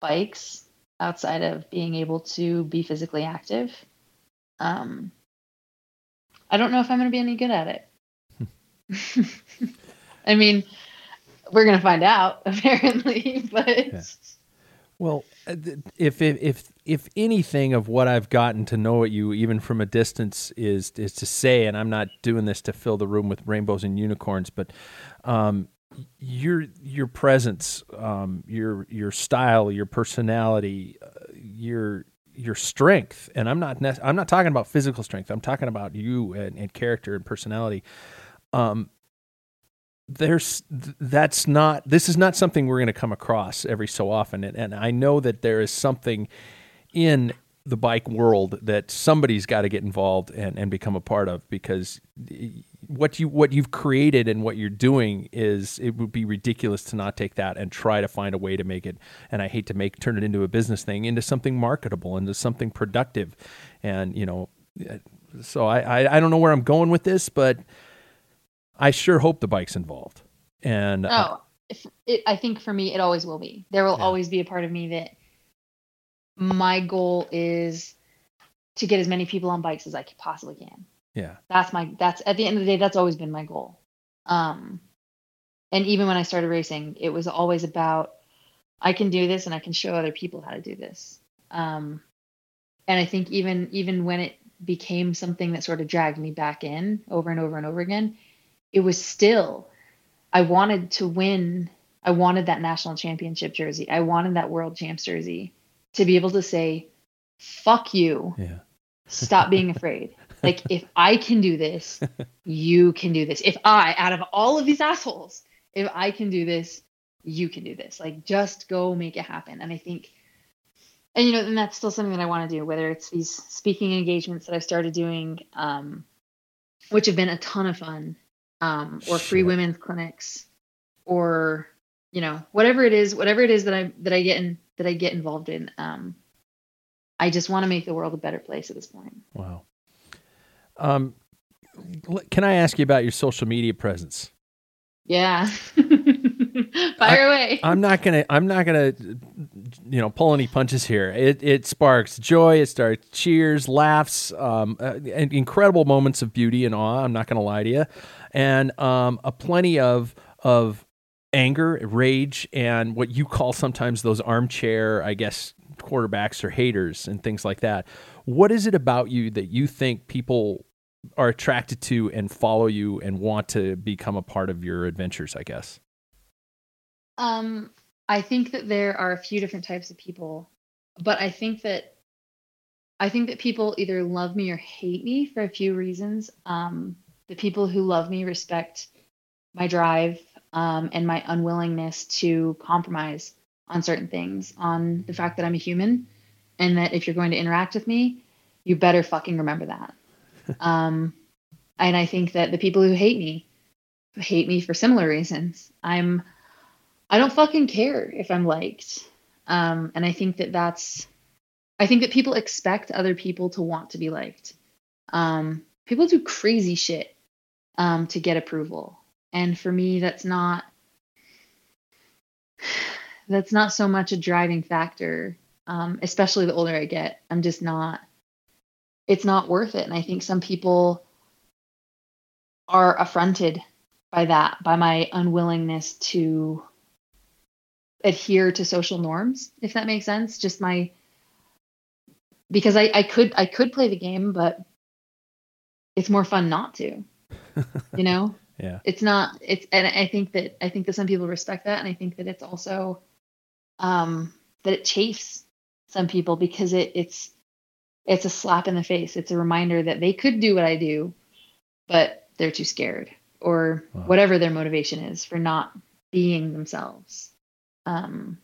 bikes outside of being able to be physically active. Um i don't know if i'm going to be any good at it. (laughs) I mean we're going to find out (laughs) apparently but Well, uh, if if if if anything of what I've gotten to know at you, even from a distance, is is to say, and I'm not doing this to fill the room with rainbows and unicorns, but um, your your presence, um, your your style, your personality, uh, your your strength, and I'm not nec- I'm not talking about physical strength. I'm talking about you and, and character and personality. Um, there's that's not this is not something we're going to come across every so often and, and i know that there is something in the bike world that somebody's got to get involved and, and become a part of because eh, what you what you've created and what you're doing is it would be ridiculous to not take that and try to find a way to make it and I hate to make turn it into a business thing into something marketable into something productive and you know eh, so I, I I don't know where I'm going with this but I sure hope the bike's involved and Oh, if it, I think for me, it always will be. There will Yeah. always be a part of me that my goal is to get as many people on bikes as I possibly can. yeah That's my. That's at the end of the day, that's always been my goal. Um, and even when I started racing, it was always about I can do this and I can show other people how to do this. Um, and I think even even when it became something that sort of dragged me back in over and over and over again, it was still I wanted to win. I wanted that national championship jersey. I wanted that world champs jersey to be able to say, "Fuck you." yeah Stop being (laughs) afraid. like if I can do this, you can do this. If I, out of all of these assholes, if I can do this, you can do this. Like just go make it happen. And I think and you know, and that's still something that I want to do, whether it's these speaking engagements that I've started doing, um, which have been a ton of fun, um, or free women's clinics, or you know, whatever it is, whatever it is that I that I get in that I get involved in. Um, I just want to make the world a better place at this point. wow um can I ask you about your social media presence Yeah. (laughs) Fire away. I'm not gonna. I'm not gonna. You know, pull any punches here. It it sparks joy. It starts cheers, laughs, um, uh, and incredible moments of beauty and awe. I'm not gonna lie to you, and um, a plenty of of anger, rage, and what you call sometimes those armchair, I guess, quarterbacks or haters and things like that. What is it about you that you think people are attracted to and follow you and want to become a part of your adventures? I guess. Um, I think that there are a few different types of people, but I think that I think that people either love me or hate me for a few reasons. Um, the people who love me respect my drive um, and my unwillingness to compromise on certain things, on the fact that I'm a human, and that if you're going to interact with me, you better fucking remember that. (laughs) um, and I think that the people who hate me hate me for similar reasons. I'm I don't fucking care if I'm liked. Um, and I think that that's I think that people expect other people to want to be liked. Um, people do crazy shit um, to get approval, and for me, that's not that's not so much a driving factor. Um, especially the older I get, I'm just not. It's not worth it, and I think some people are affronted by that, by my unwillingness to adhere to social norms, if that makes sense. Just my because I, I could I could play the game, but it's more fun not to. You know? (laughs) yeah. It's not it's and I think that I think that some people respect that and I think that it's also um that it chafes some people because it it's it's a slap in the face. It's a reminder that they could do what I do, but they're too scared or wow. whatever their motivation is for not being themselves. Um,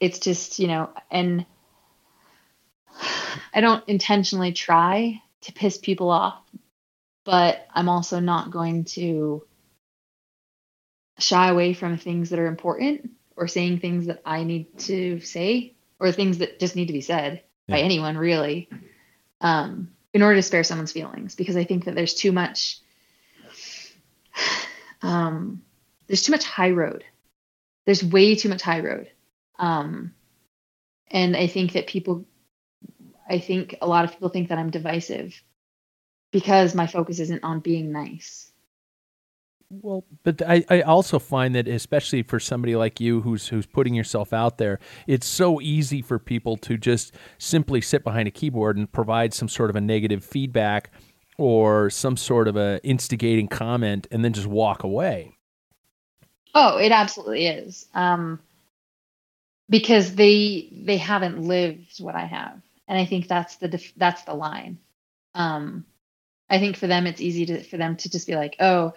it's just, you know, and I don't intentionally try to piss people off, but I'm also not going to shy away from things that are important or saying things that I need to say or things that just need to be said yeah. by anyone really um, in order to spare someone's feelings because I think that there's too much um, there's too much high road. There's way too much high road. Um, and I think that people, I think a lot of people think that I'm divisive because my focus isn't on being nice. Well, but I, I also find that especially for somebody like you who's who's putting yourself out there, it's so easy for people to just simply sit behind a keyboard and provide some sort of a negative feedback or some sort of a instigating comment and then just walk away. Oh, it absolutely is. Um, because they they haven't lived what I have, and I think that's the def- that's the line. Um, I think for them it's easy to for them to just be like, oh,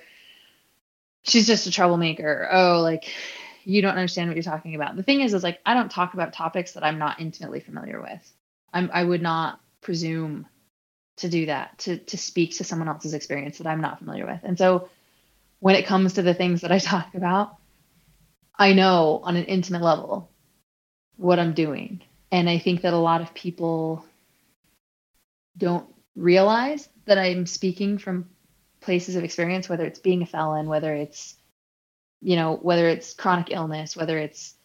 she's just a troublemaker. Oh, like you don't understand what you're talking about. The thing is, is like I don't talk about topics that I'm not intimately familiar with. I'm I would not presume to do that to to speak to someone else's experience that I'm not familiar with. And so when it comes to the things that I (laughs) talk about, I know on an intimate level what I'm doing. And I think that a lot of people don't realize that I'm speaking from places of experience, whether it's being a felon, whether it's, you know, whether it's chronic illness, whether it's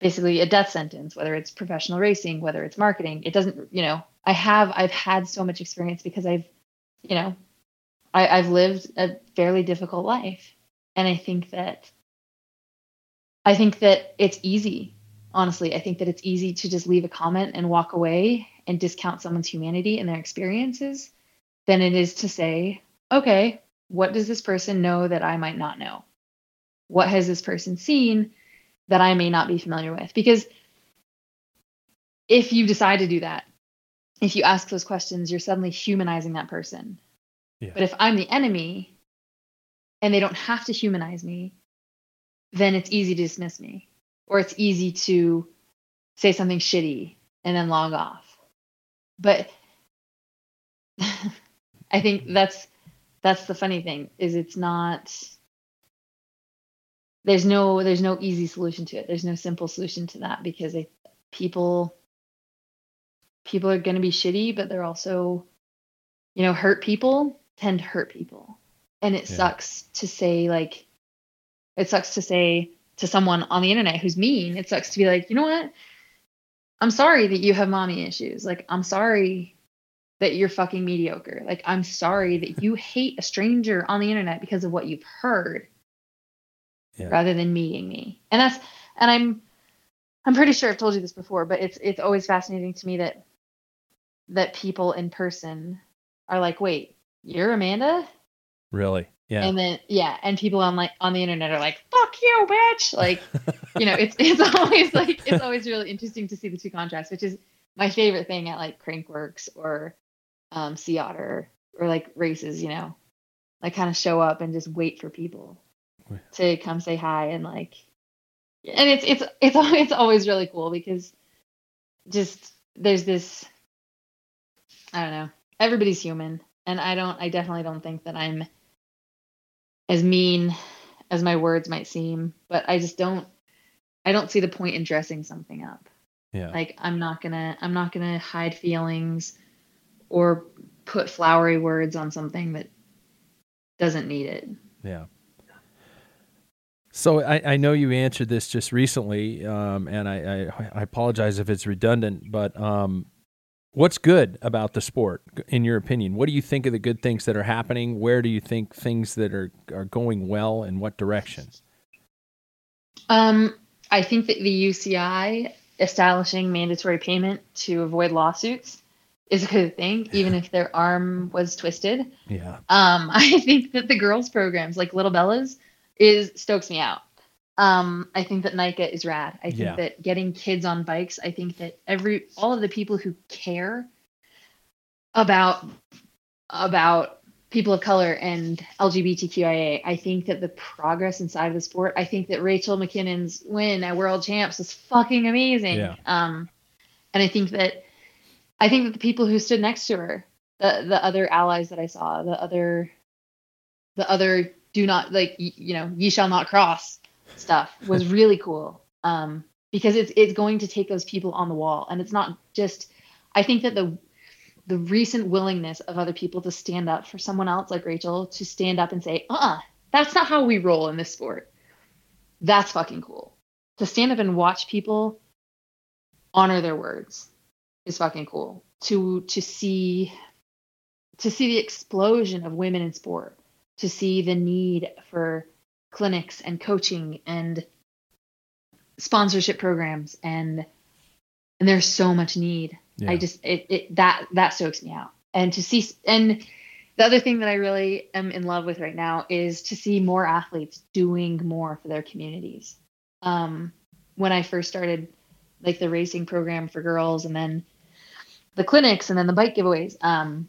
basically a death sentence, whether it's professional racing, whether it's marketing. It doesn't, you know, I have I've had so much experience because I've, you know, I, I've lived a fairly difficult life. And I think that I think that it's easy. Honestly, I think that it's easy to just leave a comment and walk away and discount someone's humanity and their experiences than it is to say, okay, what does this person know that I might not know? What has this person seen that I may not be familiar with? Because if you decide to do that, if you ask those questions, you're suddenly humanizing that person. Yeah. But if I'm the enemy and they don't have to humanize me, then it's easy to dismiss me or it's easy to say something shitty and then log off. But (laughs) I think that's that's the funny thing is it's not there's no there's no easy solution to it. There's no simple solution to that because they, people people are going to be shitty, but they're also, you know, hurt people tend to hurt people. And it yeah. sucks to say, like, it sucks to say to someone on the internet who's mean, it sucks to be like, you know what? I'm sorry that you have mommy issues. Like, I'm sorry that you're fucking mediocre. Like, I'm sorry that you hate a stranger on the internet because of what you've heard yeah. rather than meeting me. And that's, and I'm, I'm pretty sure I've told you this before, but it's it's always fascinating to me that that people in person are like, wait, you're Amanda? Really? Yeah. And then yeah, and people on like on the internet are like, fuck you, bitch. Like, (laughs) you know, it's it's (laughs) always like it's always really interesting to see the two contrasts, which is my favorite thing at like Crankworx or um Sea Otter or like races, you know. like kind of show up and just wait for people to come say hi and like and it's it's it's (laughs) it's always really cool because just there's this I don't know. Everybody's human and I don't I definitely don't think that I'm as mean as my words might seem, but I just don't I don't see the point in dressing something up. Yeah. Like I'm not going to I'm not going to hide feelings or put flowery words on something that doesn't need it. Yeah. So I, I know you answered this just recently, um, and I, I, I apologize if it's redundant, but um, what's good about the sport, in your opinion? What do you think of the good things that are happening? Where do you think things that are, are going well, and what direction? Um, I think that the UCI establishing mandatory payment to avoid lawsuits is a good thing, even if their arm was twisted. Yeah. Um, (laughs) I think that the girls' programs, like Little Bellas, is stokes me out. Um, I think that NICA is rad. I think Yeah. that getting kids on bikes, I think that every all of the people who care about about people of color and LGBTQIA, I think that the progress inside of the sport, I think that Rachel McKinnon's win at World Champs is fucking amazing. Yeah. Um, and I think that I think that the people who stood next to her, the the other allies that I saw, the other the other do not like you know ye shall not cross stuff was really cool. Um because it's it's going to take those people on the wall. And it's not just i think that the the recent willingness of other people to stand up for someone else like rachel to stand up and say uh that's not how we roll in this sport. That's fucking cool. To stand up and watch people honor their words is fucking cool. To to see to see the explosion of women in sport to see the need for clinics and coaching and sponsorship programs and and there's so much need Yeah. i just it, it that that stokes me out and to see and the other thing that i really am in love with right now is to see more athletes doing more for their communities um when i first started like the racing program for girls and then the clinics and then the bike giveaways um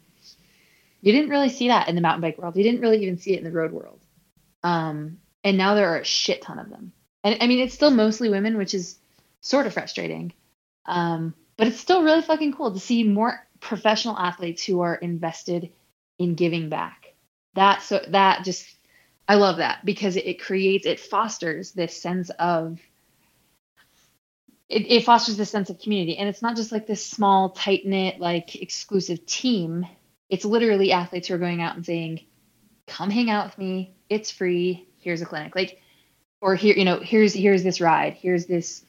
you didn't really see that in the mountain bike world. You didn't really even see it in the road world. Um, and now there are a shit ton of them. And I mean, it's still mostly women, which is sort of frustrating. Um, but it's still really fucking cool to see more professional athletes who are invested in giving back. That so that just I love that because it, it creates it fosters this sense of it, it fosters this sense of community and it's not just like this small tight knit like exclusive team it's literally athletes who are going out and saying come hang out with me it's free here's a clinic. Like or here you know here's here's this ride. Here's this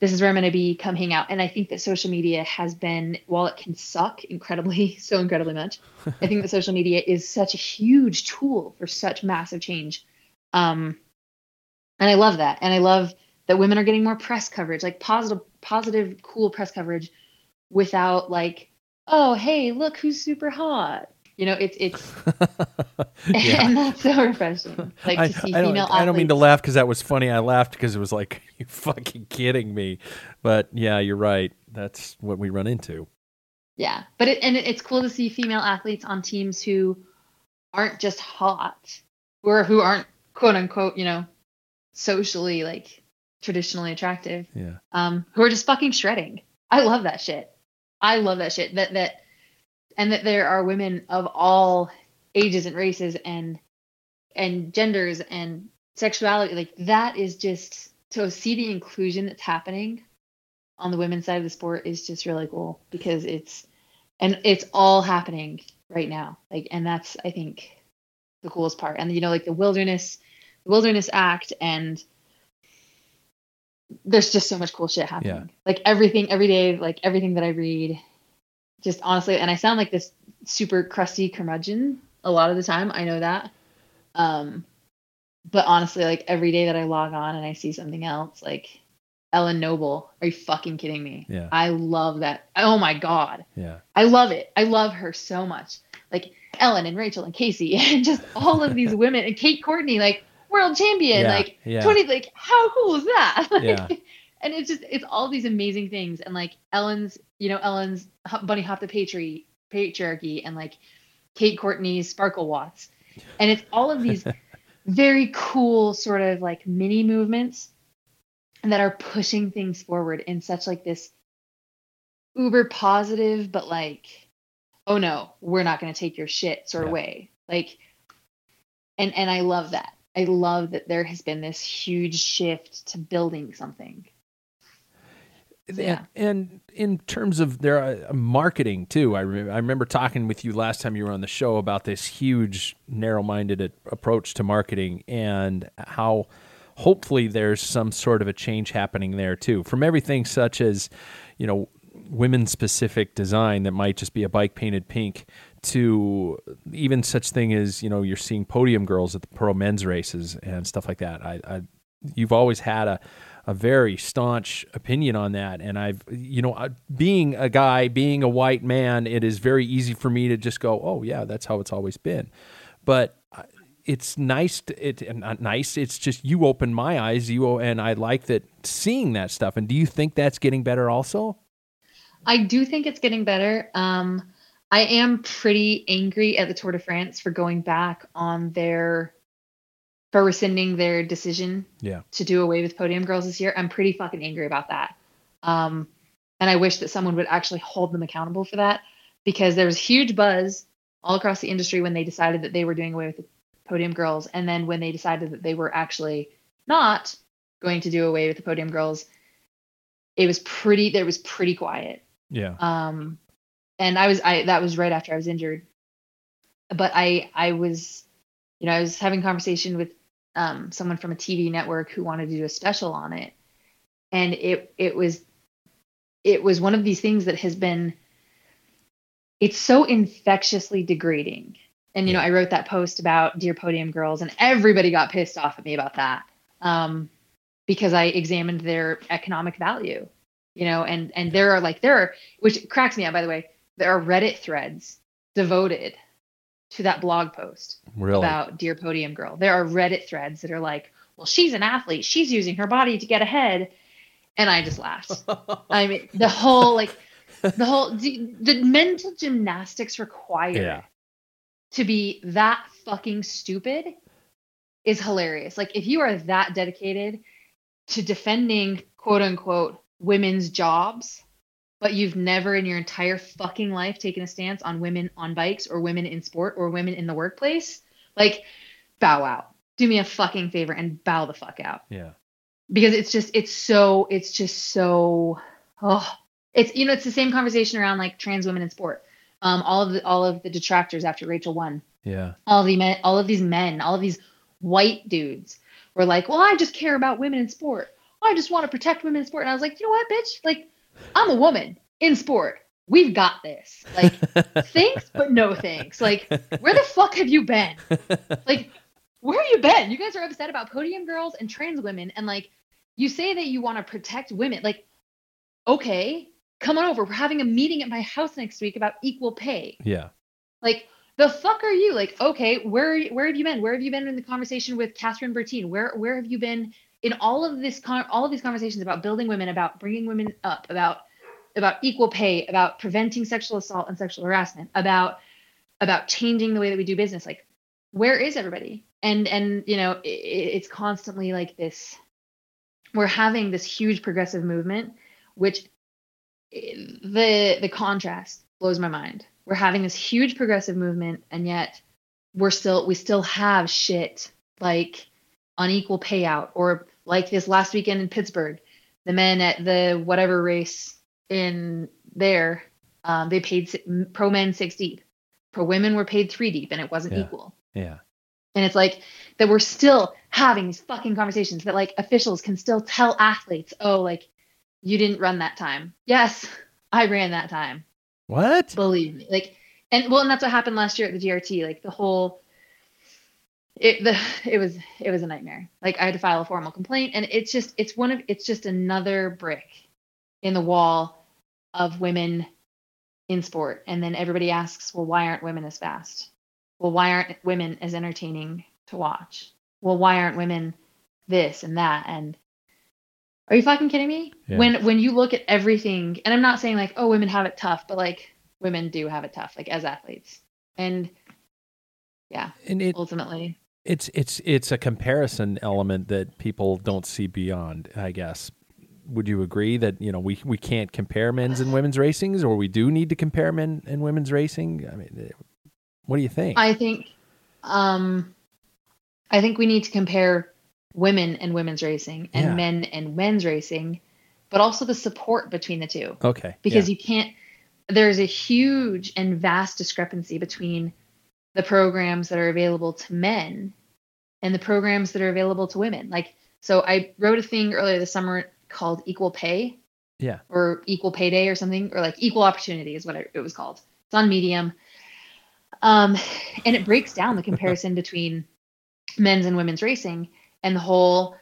this is where i'm going to be come hang out. And i think that social media has been while it can suck incredibly (laughs) so incredibly much i think that (laughs) social media is such a huge tool for such massive change. Um and i love that. And i love that women are getting more press coverage like positive positive cool press coverage without like oh hey look who's super hot you know it's it's (laughs) yeah. and (laughs) that's so refreshing like I, to see I don't, female I don't mean to laugh because that was funny. I laughed because it was like, (laughs) you fucking kidding me. But yeah, you're right. That's what we run into. Yeah, but it, and it's cool to see female athletes on teams who aren't just hot, or who aren't quote unquote, you know, socially like traditionally attractive, Yeah. um, who are just fucking shredding. I love that shit. I love that shit. That that, and that there are women of all ages and races and and genders and sexuality. Like that is just to see the inclusion that's happening on the women's side of the sport is just really cool because it's and it's all happening right now. Like and that's i think the coolest part. And you know like the wilderness the wilderness act and there's just so much cool shit happening. Like everything every day like everything that i read just honestly and i sound like this super crusty curmudgeon a lot of the time i know that um but honestly like every day that i log on and i see something else like ellen noble are you fucking kidding me Yeah. i love that oh my god Yeah. I love it. I love her so much. Like Ellen and Rachel and Casey (laughs) and just all of these (laughs) women and Kate Courtney, like world champion, Yeah, like yeah. 20, like how cool is that? (laughs) Like, Yeah. And it's just, it's all these amazing things. And like Ellen's, you know, Ellen's Bunny Hop the Patri- Patriarchy and like Kate Courtney's Sparkle Watts. And it's all of these (laughs) very cool sort of like mini movements that are pushing things forward in such like this uber positive but like oh no we're not going to take your shit sort of way like and and i love that i love that there has been this huge shift to building something Yeah. And, and in terms of their uh, marketing too, I, re- I remember talking with you last time you were on the show about this huge narrow-minded a- approach to marketing and how hopefully there's some sort of a change happening there too. From everything such as, you know, women-specific design that might just be a bike painted pink to even such thing as you know you're seeing podium girls at the pro men's races and stuff like that. I, I you've always had a a very staunch opinion on that. And I've you know uh, being a guy being a white man it is very easy for me to just go oh yeah that's how it's always been. But uh, it's nice to, it not nice it's just you open my eyes you and I like that seeing that stuff. And do you think that's getting better also? I do think it's getting better. Um, I am pretty angry at the Tour de France for going back on their for rescinding their decision yeah to do away with podium girls this year. I'm pretty fucking angry about that. Um, and I wish that someone would actually hold them accountable for that because there was huge buzz all across the industry when they decided that they were doing away with the podium girls, and then when they decided that they were actually not going to do away with the podium girls, it was pretty. There was pretty quiet. yeah Um, and I was I that was right after I was injured, but I I was, you know, I was having conversation with um someone from a TV network who wanted to do a special on it, and it it was it was one of these things that has been it's so infectiously degrading. And you know, I wrote that post about Dear Podium Girls, and everybody got pissed off at me about that. Um, because I examined their economic value, you know, and and there are like there are which cracks me up by the way, there are Reddit threads devoted to that blog post really about Dear Podium Girl. There are Reddit threads that are like, well, she's an athlete, she's using her body to get ahead. And I just laughed. I mean, the (laughs) whole like the whole the, the mental gymnastics required Yeah. to be that fucking stupid is hilarious. Like if you are that dedicated to defending quote unquote women's jobs, but you've never in your entire fucking life taken a stance on women on bikes or women in sport or women in the workplace, like bow out. Do me a fucking favor and bow the fuck out. Yeah. Because it's just it's so it's just so oh it's you know it's the same conversation around like trans women in sport. Um all of the all of the detractors after rachel won. Yeah. All the men all of these men all of these white dudes were like well i just care about women in sport. I just want to protect women in sport. And i was like you know what bitch? Like i'm a woman in sport. We've got this. Like (laughs) thanks but no thanks. Like where the fuck have you been? Like where have you been? You guys are upset about podium girls and trans women and like you say that you want to protect women. Like okay come on over. We're having a meeting at my house next week about equal pay. Yeah. Like the fuck are you? Like okay where where have you been? Where have you been in the conversation with kathryn bertine where where have you been in all of this con- all of these conversations about building women about bringing women up about about equal pay about preventing sexual assault and sexual harassment about about changing the way that we do business like where is everybody? And and you know it, it's constantly like this we're having this huge progressive movement which the the contrast blows my mind. We're having this huge progressive movement and yet we're still we still have shit like unequal payout or like this last weekend in pittsburgh the men at the whatever race in there um, they paid pro men six deep pro women were paid three deep and it wasn't Yeah. equal yeah and it's like that we're still having these fucking conversations that like officials can still tell athletes, oh, like you didn't run that time. Yes, I ran that time. what Believe me. Like, and well, and that's what happened last year at the GRT. Like the whole, it the (laughs) it was it was a nightmare. Like I had to file a formal complaint, and it's just it's one of it's just another brick in the wall of women in sport. And then everybody asks, well, why aren't women as fast? Well, why aren't women as entertaining to watch? Well, why aren't women this and that? And are you fucking kidding me? Yeah. When when you look at everything, and I'm not saying like, oh, women have it tough, but like women do have it tough, like as athletes. And yeah, And it, ultimately. It's it's it's a comparison element that people don't see beyond, I guess. Would you agree that, you know, we we can't compare men's and women's racings or we do need to compare men and women's racing? I mean, eh, what do you think? I think um I think we need to compare women and women's racing and Yeah. men and men's racing, but also the support between the two. okay. Because yeah. you can't there's a huge and vast discrepancy between the programs that are available to men and the programs that are available to women. Like so I wrote a thing earlier this summer called equal pay. Yeah. or equal pay day or something or like equal opportunity is what it was called. It's on medium. Um and it breaks down the comparison (laughs) between men's and women's racing and the whole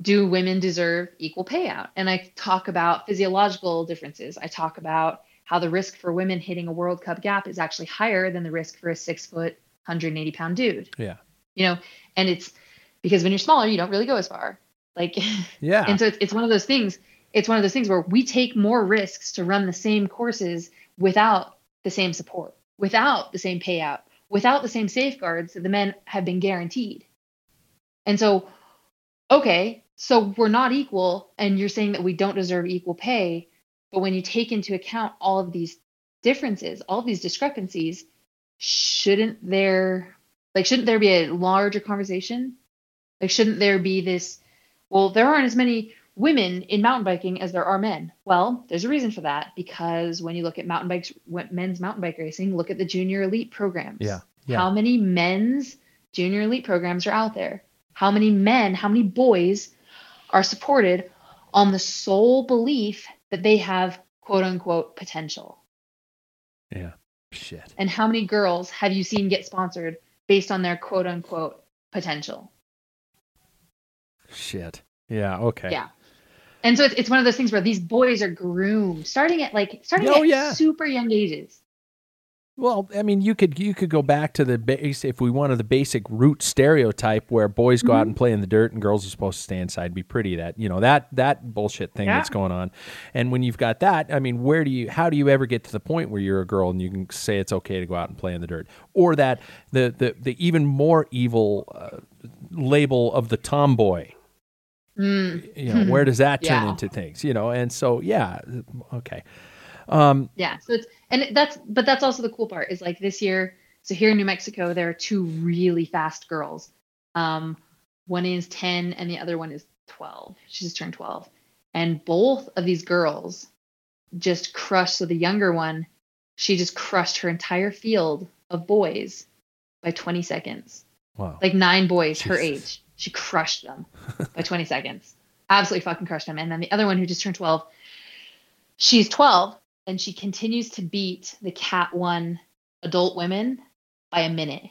do women deserve equal payout and i talk about physiological differences. I talk about how the risk for women hitting a world cup gap is actually higher than the risk for a six foot 180 pound dude Yeah. you know and it's because when you're smaller you don't really go as far like (laughs) Yeah. and so it's, it's one of those things it's one of those things where we take more risks to run the same courses without the same support without the same payout without the same safeguards that the men have been guaranteed and so okay so we're not equal and you're saying that we don't deserve equal pay but when you take into account all of these differences all of these discrepancies shouldn't there like shouldn't there be a larger conversation like shouldn't there be this well, there aren't as many women in mountain biking as there are men. Well, there's a reason for that because when you look at mountain bikes, men's mountain bike racing, look at the junior elite programs. Yeah, yeah. How many men's junior elite programs are out there? How many men, how many boys are supported on the sole belief they have quote unquote potential? yeah. Shit. And how many girls have you seen get sponsored based on their quote unquote potential? Shit. Yeah. Okay. Yeah. And so it's, it's one of those things where these boys are groomed starting at like starting Oh, at yeah. super young ages. Well, I mean, you could you could go back to the base if we wanted the basic root stereotype where boys go Mm-hmm. out and play in the dirt and girls are supposed to stay inside and be pretty. That you know that that bullshit thing Yeah. that's going on. And when you've got that, I mean, where do you how do you ever get to the point where you're a girl and you can say it's okay to go out and play in the dirt, or that the the the even more evil uh, label of the tomboy. Mm, You know, where does that turn Yeah. into things? You know, and so yeah, okay. Um, yeah. So it's and that's but that's also the cool part is like this year. So here in New Mexico, there are two really fast girls. Um, one is ten and the other one is twelve. She just turned twelve, and both of these girls just crushed. So the younger one, she just crushed her entire field of boys by twenty seconds. wow. like nine boys her age. She crushed them by 20 seconds. Absolutely fucking crushed them. And then the other one who just turned 12, she's 12 and she continues to beat the Cat 1 adult women by a minute,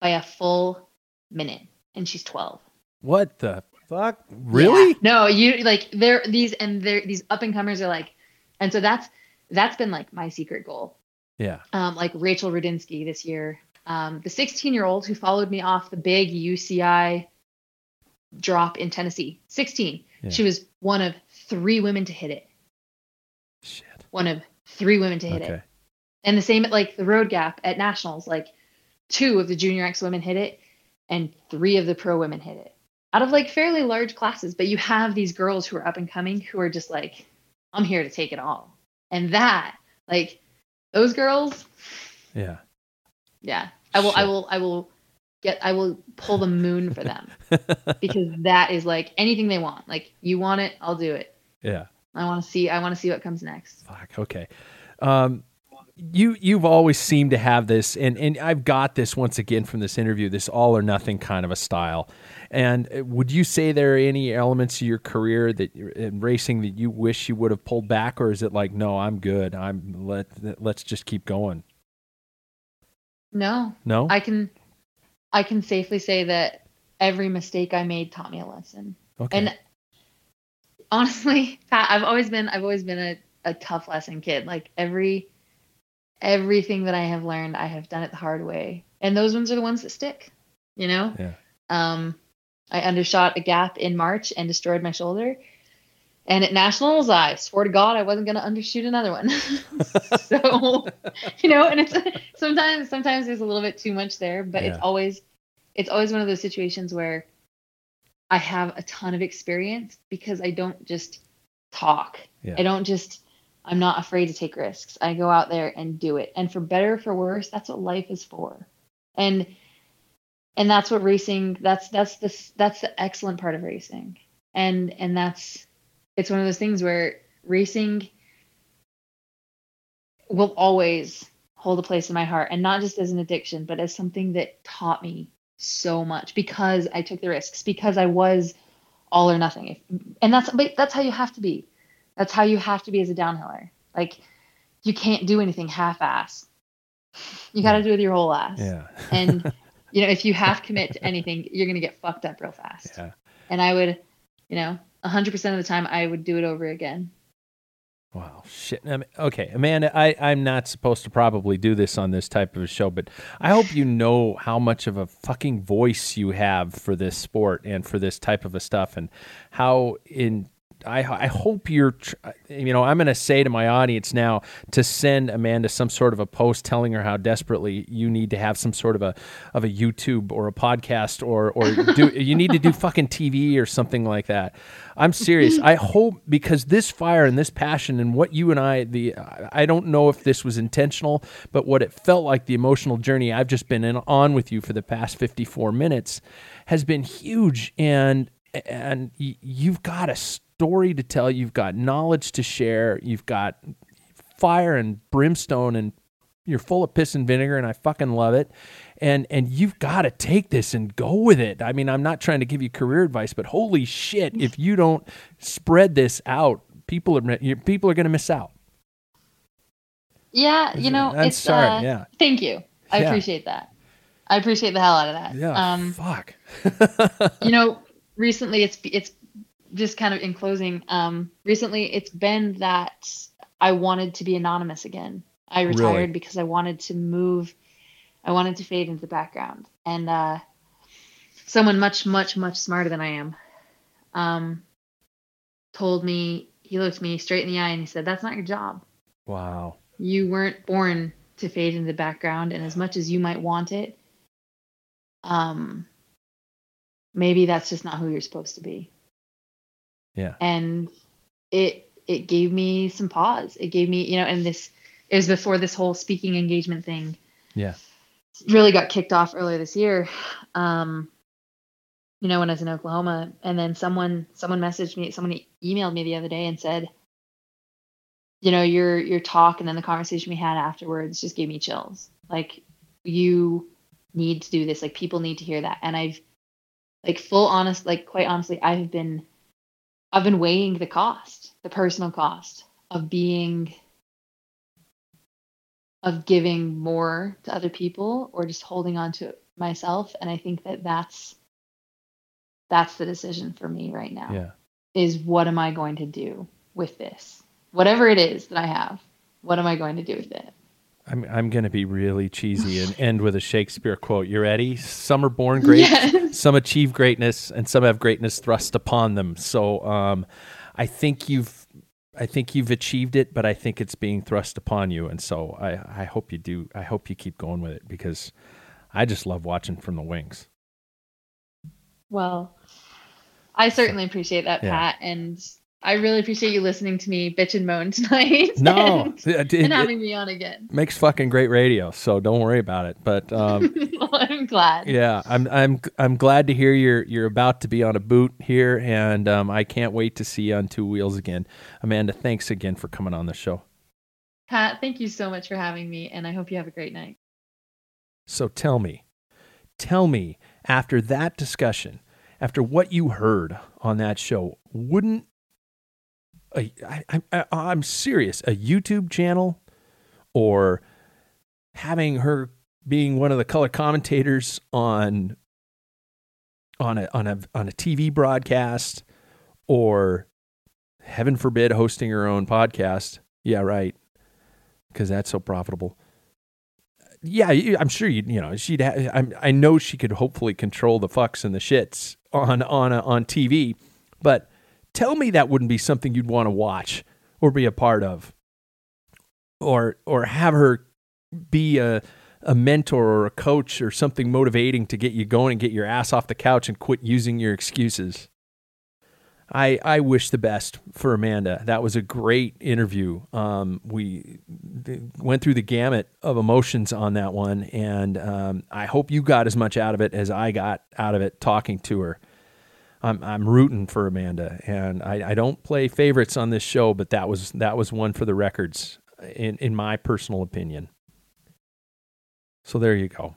by a full minute. And she's 12. what the fuck? Really? Yeah. No, you like they're these and they're these up and comers are like, and so that's that's been like my secret goal Yeah. um, like Rachel Rudinsky this year, um, the 16 year old who followed me off the big UCI drop in Tennessee. 16. Yeah. She was one of three women to hit it. Shit. One of three women to hit Okay. it. And the same at like the road gap at nationals, like two of the junior X women hit it and three of the pro women hit it out of like fairly large classes. But you have these girls who are up and coming who are just like, I'm here to take it all. And that, like, those girls, Yeah. yeah. I will I will I will get I will pull the moon for them (laughs) because that is like anything they want. Like you want it, I'll do it. Yeah. I want to see I want to see what comes next. Fuck. Okay. Um, you you've always seemed to have this, and and I've got this once again from this interview, this all or nothing kind of a style. And uh, would you say there are any elements of your career that you're- in racing that you wish you would have pulled back, or is it like, no, I'm good. I'm let let's just keep going. No. No. I can I can safely say that every mistake I made taught me a lesson. okay. And honestly, (laughs) Pat, I've always been I've always been a, a tough lesson kid. Like every everything that I have learned, I have done it the hard way. And those ones are the ones that stick, you know? Yeah. Um I undershot a gap in March and destroyed my shoulder. And at nationals, I swore to God I wasn't going to undershoot another one. (laughs) so, (laughs) you know, and it's sometimes sometimes there's a little bit too much there, but Yeah. it's always it's always one of those situations where I have a ton of experience because I don't just talk. Yeah. I don't just I'm not afraid to take risks. I go out there and do it. And for better or for worse, that's what life is for. And and that's what racing that's that's the that's the excellent part of racing. And and that's it's one of those things where racing will always hold a place in my heart and not just as an addiction but as something that taught me so much because I took the risks because I was all or nothing. If- and that's but that's how you have to be. That's how you have to be as a downhiller. Like you can't do anything half-ass. You got to hmm. do it with your whole ass. Yeah. (laughs) and you know if you half (laughs) commit to anything you're going to get fucked up real fast. Yeah. and I would you know 100% of the time I would do it over again Wow, shit. I mean, okay, Amanda, I, I'm not supposed to probably do this on this type of a show, but I hope you know how much of a fucking voice you have for this sport and for this type of a stuff, and how in. I, I hope you're, you know, I'm going to say to my audience now to send Amanda some sort of a post telling her how desperately you need to have some sort of a, of a YouTube or a podcast or, or (laughs) do, you need to do fucking TV or something like that. I'm serious. I hope because this fire and this passion and what you and I the I don't know if this was intentional, but what it felt like the emotional journey I've just been in, on with you for the past 54 minutes has been huge and and you've got a story to tell, you've got knowledge to share, you've got fire and brimstone and you're full of piss and vinegar and I fucking love it. And and you've got to take this and go with it. I mean, I'm not trying to give you career advice, but holy shit, if you don't spread this out, people are people are going to miss out. Yeah, you know, I'm it's sorry, uh, yeah. Thank you. I Yeah. appreciate that. I appreciate the hell out of that. Yeah. Um, fuck. (laughs) you know, recently it's it's just kind of in closing. Um, recently it's been that I wanted to be anonymous again. I Really? retired because I wanted to move. I wanted to fade into the background, and uh, someone much, much, much smarter than I am, um, told me. He looked me straight in the eye and he said, "That's not your job." Wow. you weren't born to fade into the background and as much as you might want it um maybe that's just not who you're supposed to be. Yeah. and it it gave me some pause. It gave me you know and this it was before this whole speaking engagement thing. Yeah. really got kicked off earlier this year um you know when i was in oklahoma. And then someone someone messaged me someone emailed me the other day and said you know your your talk and then the conversation we had afterwards just gave me chills. Like you need to do this. Like people need to hear that. And i've like full honest like quite honestly i've been i've been weighing the cost the personal cost of being of giving more to other people or just holding on to it myself. And i think that that's that's the decision for me right now Yeah. is what am i going to do with this? Whatever it is that i have what am i going to do with it I'm I'm going to be really cheesy and (laughs) end with a Shakespeare quote. You ready? Some are born great, Yes. some achieve greatness, and some have greatness thrust upon them. So, um, I think you've I think you've achieved it, but I think it's being thrust upon you, and so I I hope you do. I hope you keep going with it because I just love watching from the wings. well i certainly appreciate that Yeah. pat and i really appreciate you listening to me bitch and moan tonight (laughs) No, and, it, it- and having me on again makes fucking great radio, so don't worry about it. But um, (laughs) well, i'm glad Yeah, I'm I'm I'm glad to hear you're you're about to be on a boot here, and um, I can't wait to see you on two wheels again. Amanda, thanks again for coming on the show. pat thank you so much for having me and i hope you have a great night So tell me, tell me after that discussion, after what you heard on that show, wouldn't a, I, I, I'm serious, a YouTube channel or having her being one of the color commentators on on a on a on a TV broadcast or heaven forbid hosting her own podcast. Yeah, right. Cuz that's so profitable yeah, I'm sure you you know she'd ha- I'm, I know she could hopefully control the fucks and the shits on on a, on TV, but Tell me that wouldn't be something you'd want to watch or be a part of, or or have her be a a mentor or a coach or something motivating to get you going and get your ass off the couch and quit using your excuses. I, I wish the best for Amanda. That was a great interview. Um, we went through the gamut of emotions on that one, and um, I hope you got as much out of it as I got out of it talking to her. I'm, I'm rooting for Amanda, and I, I don't play favorites on this show, but that was that was one for the records, in in my personal opinion. So there you go.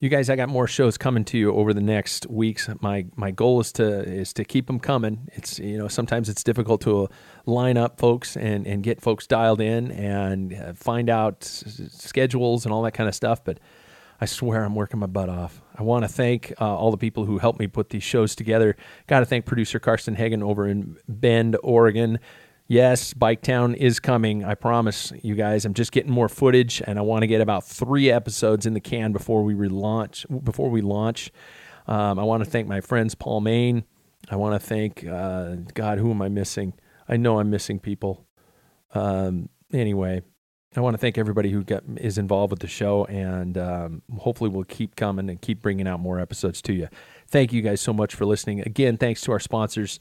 You guys, I got more shows coming to you over the next weeks. My my goal is to is to keep them coming. It's you know sometimes it's difficult to line up folks and and get folks dialed in and uh, find out schedules and all that kind of stuff. But I swear I'm working my butt off. I want to thank uh, all the people who helped me put these shows together. Got to thank producer Karsten Hagen over in Bend, Oregon. Yes, Bike Town is coming. I promise you guys. I'm just getting more footage, and I want to get about three episodes in the can before we relaunch. Before we launch, um, I want to thank my friends Paul Main. I want to thank uh, God. Who am I missing? I know I'm missing people. Um, anyway, I want to thank everybody who is involved with the show, and um, hopefully we'll keep coming and keep bringing out more episodes to you. Thank you guys so much for listening. Again, thanks to our sponsors,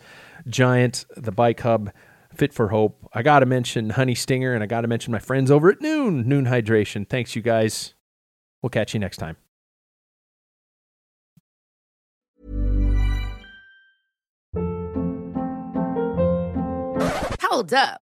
Giant, the Bike Hub. Fit for Hope. I got to mention Honey Stinger and I got to mention my friends over at Nuun, Nuun Hydration. Thanks, you guys. We'll catch you next time. Hold up.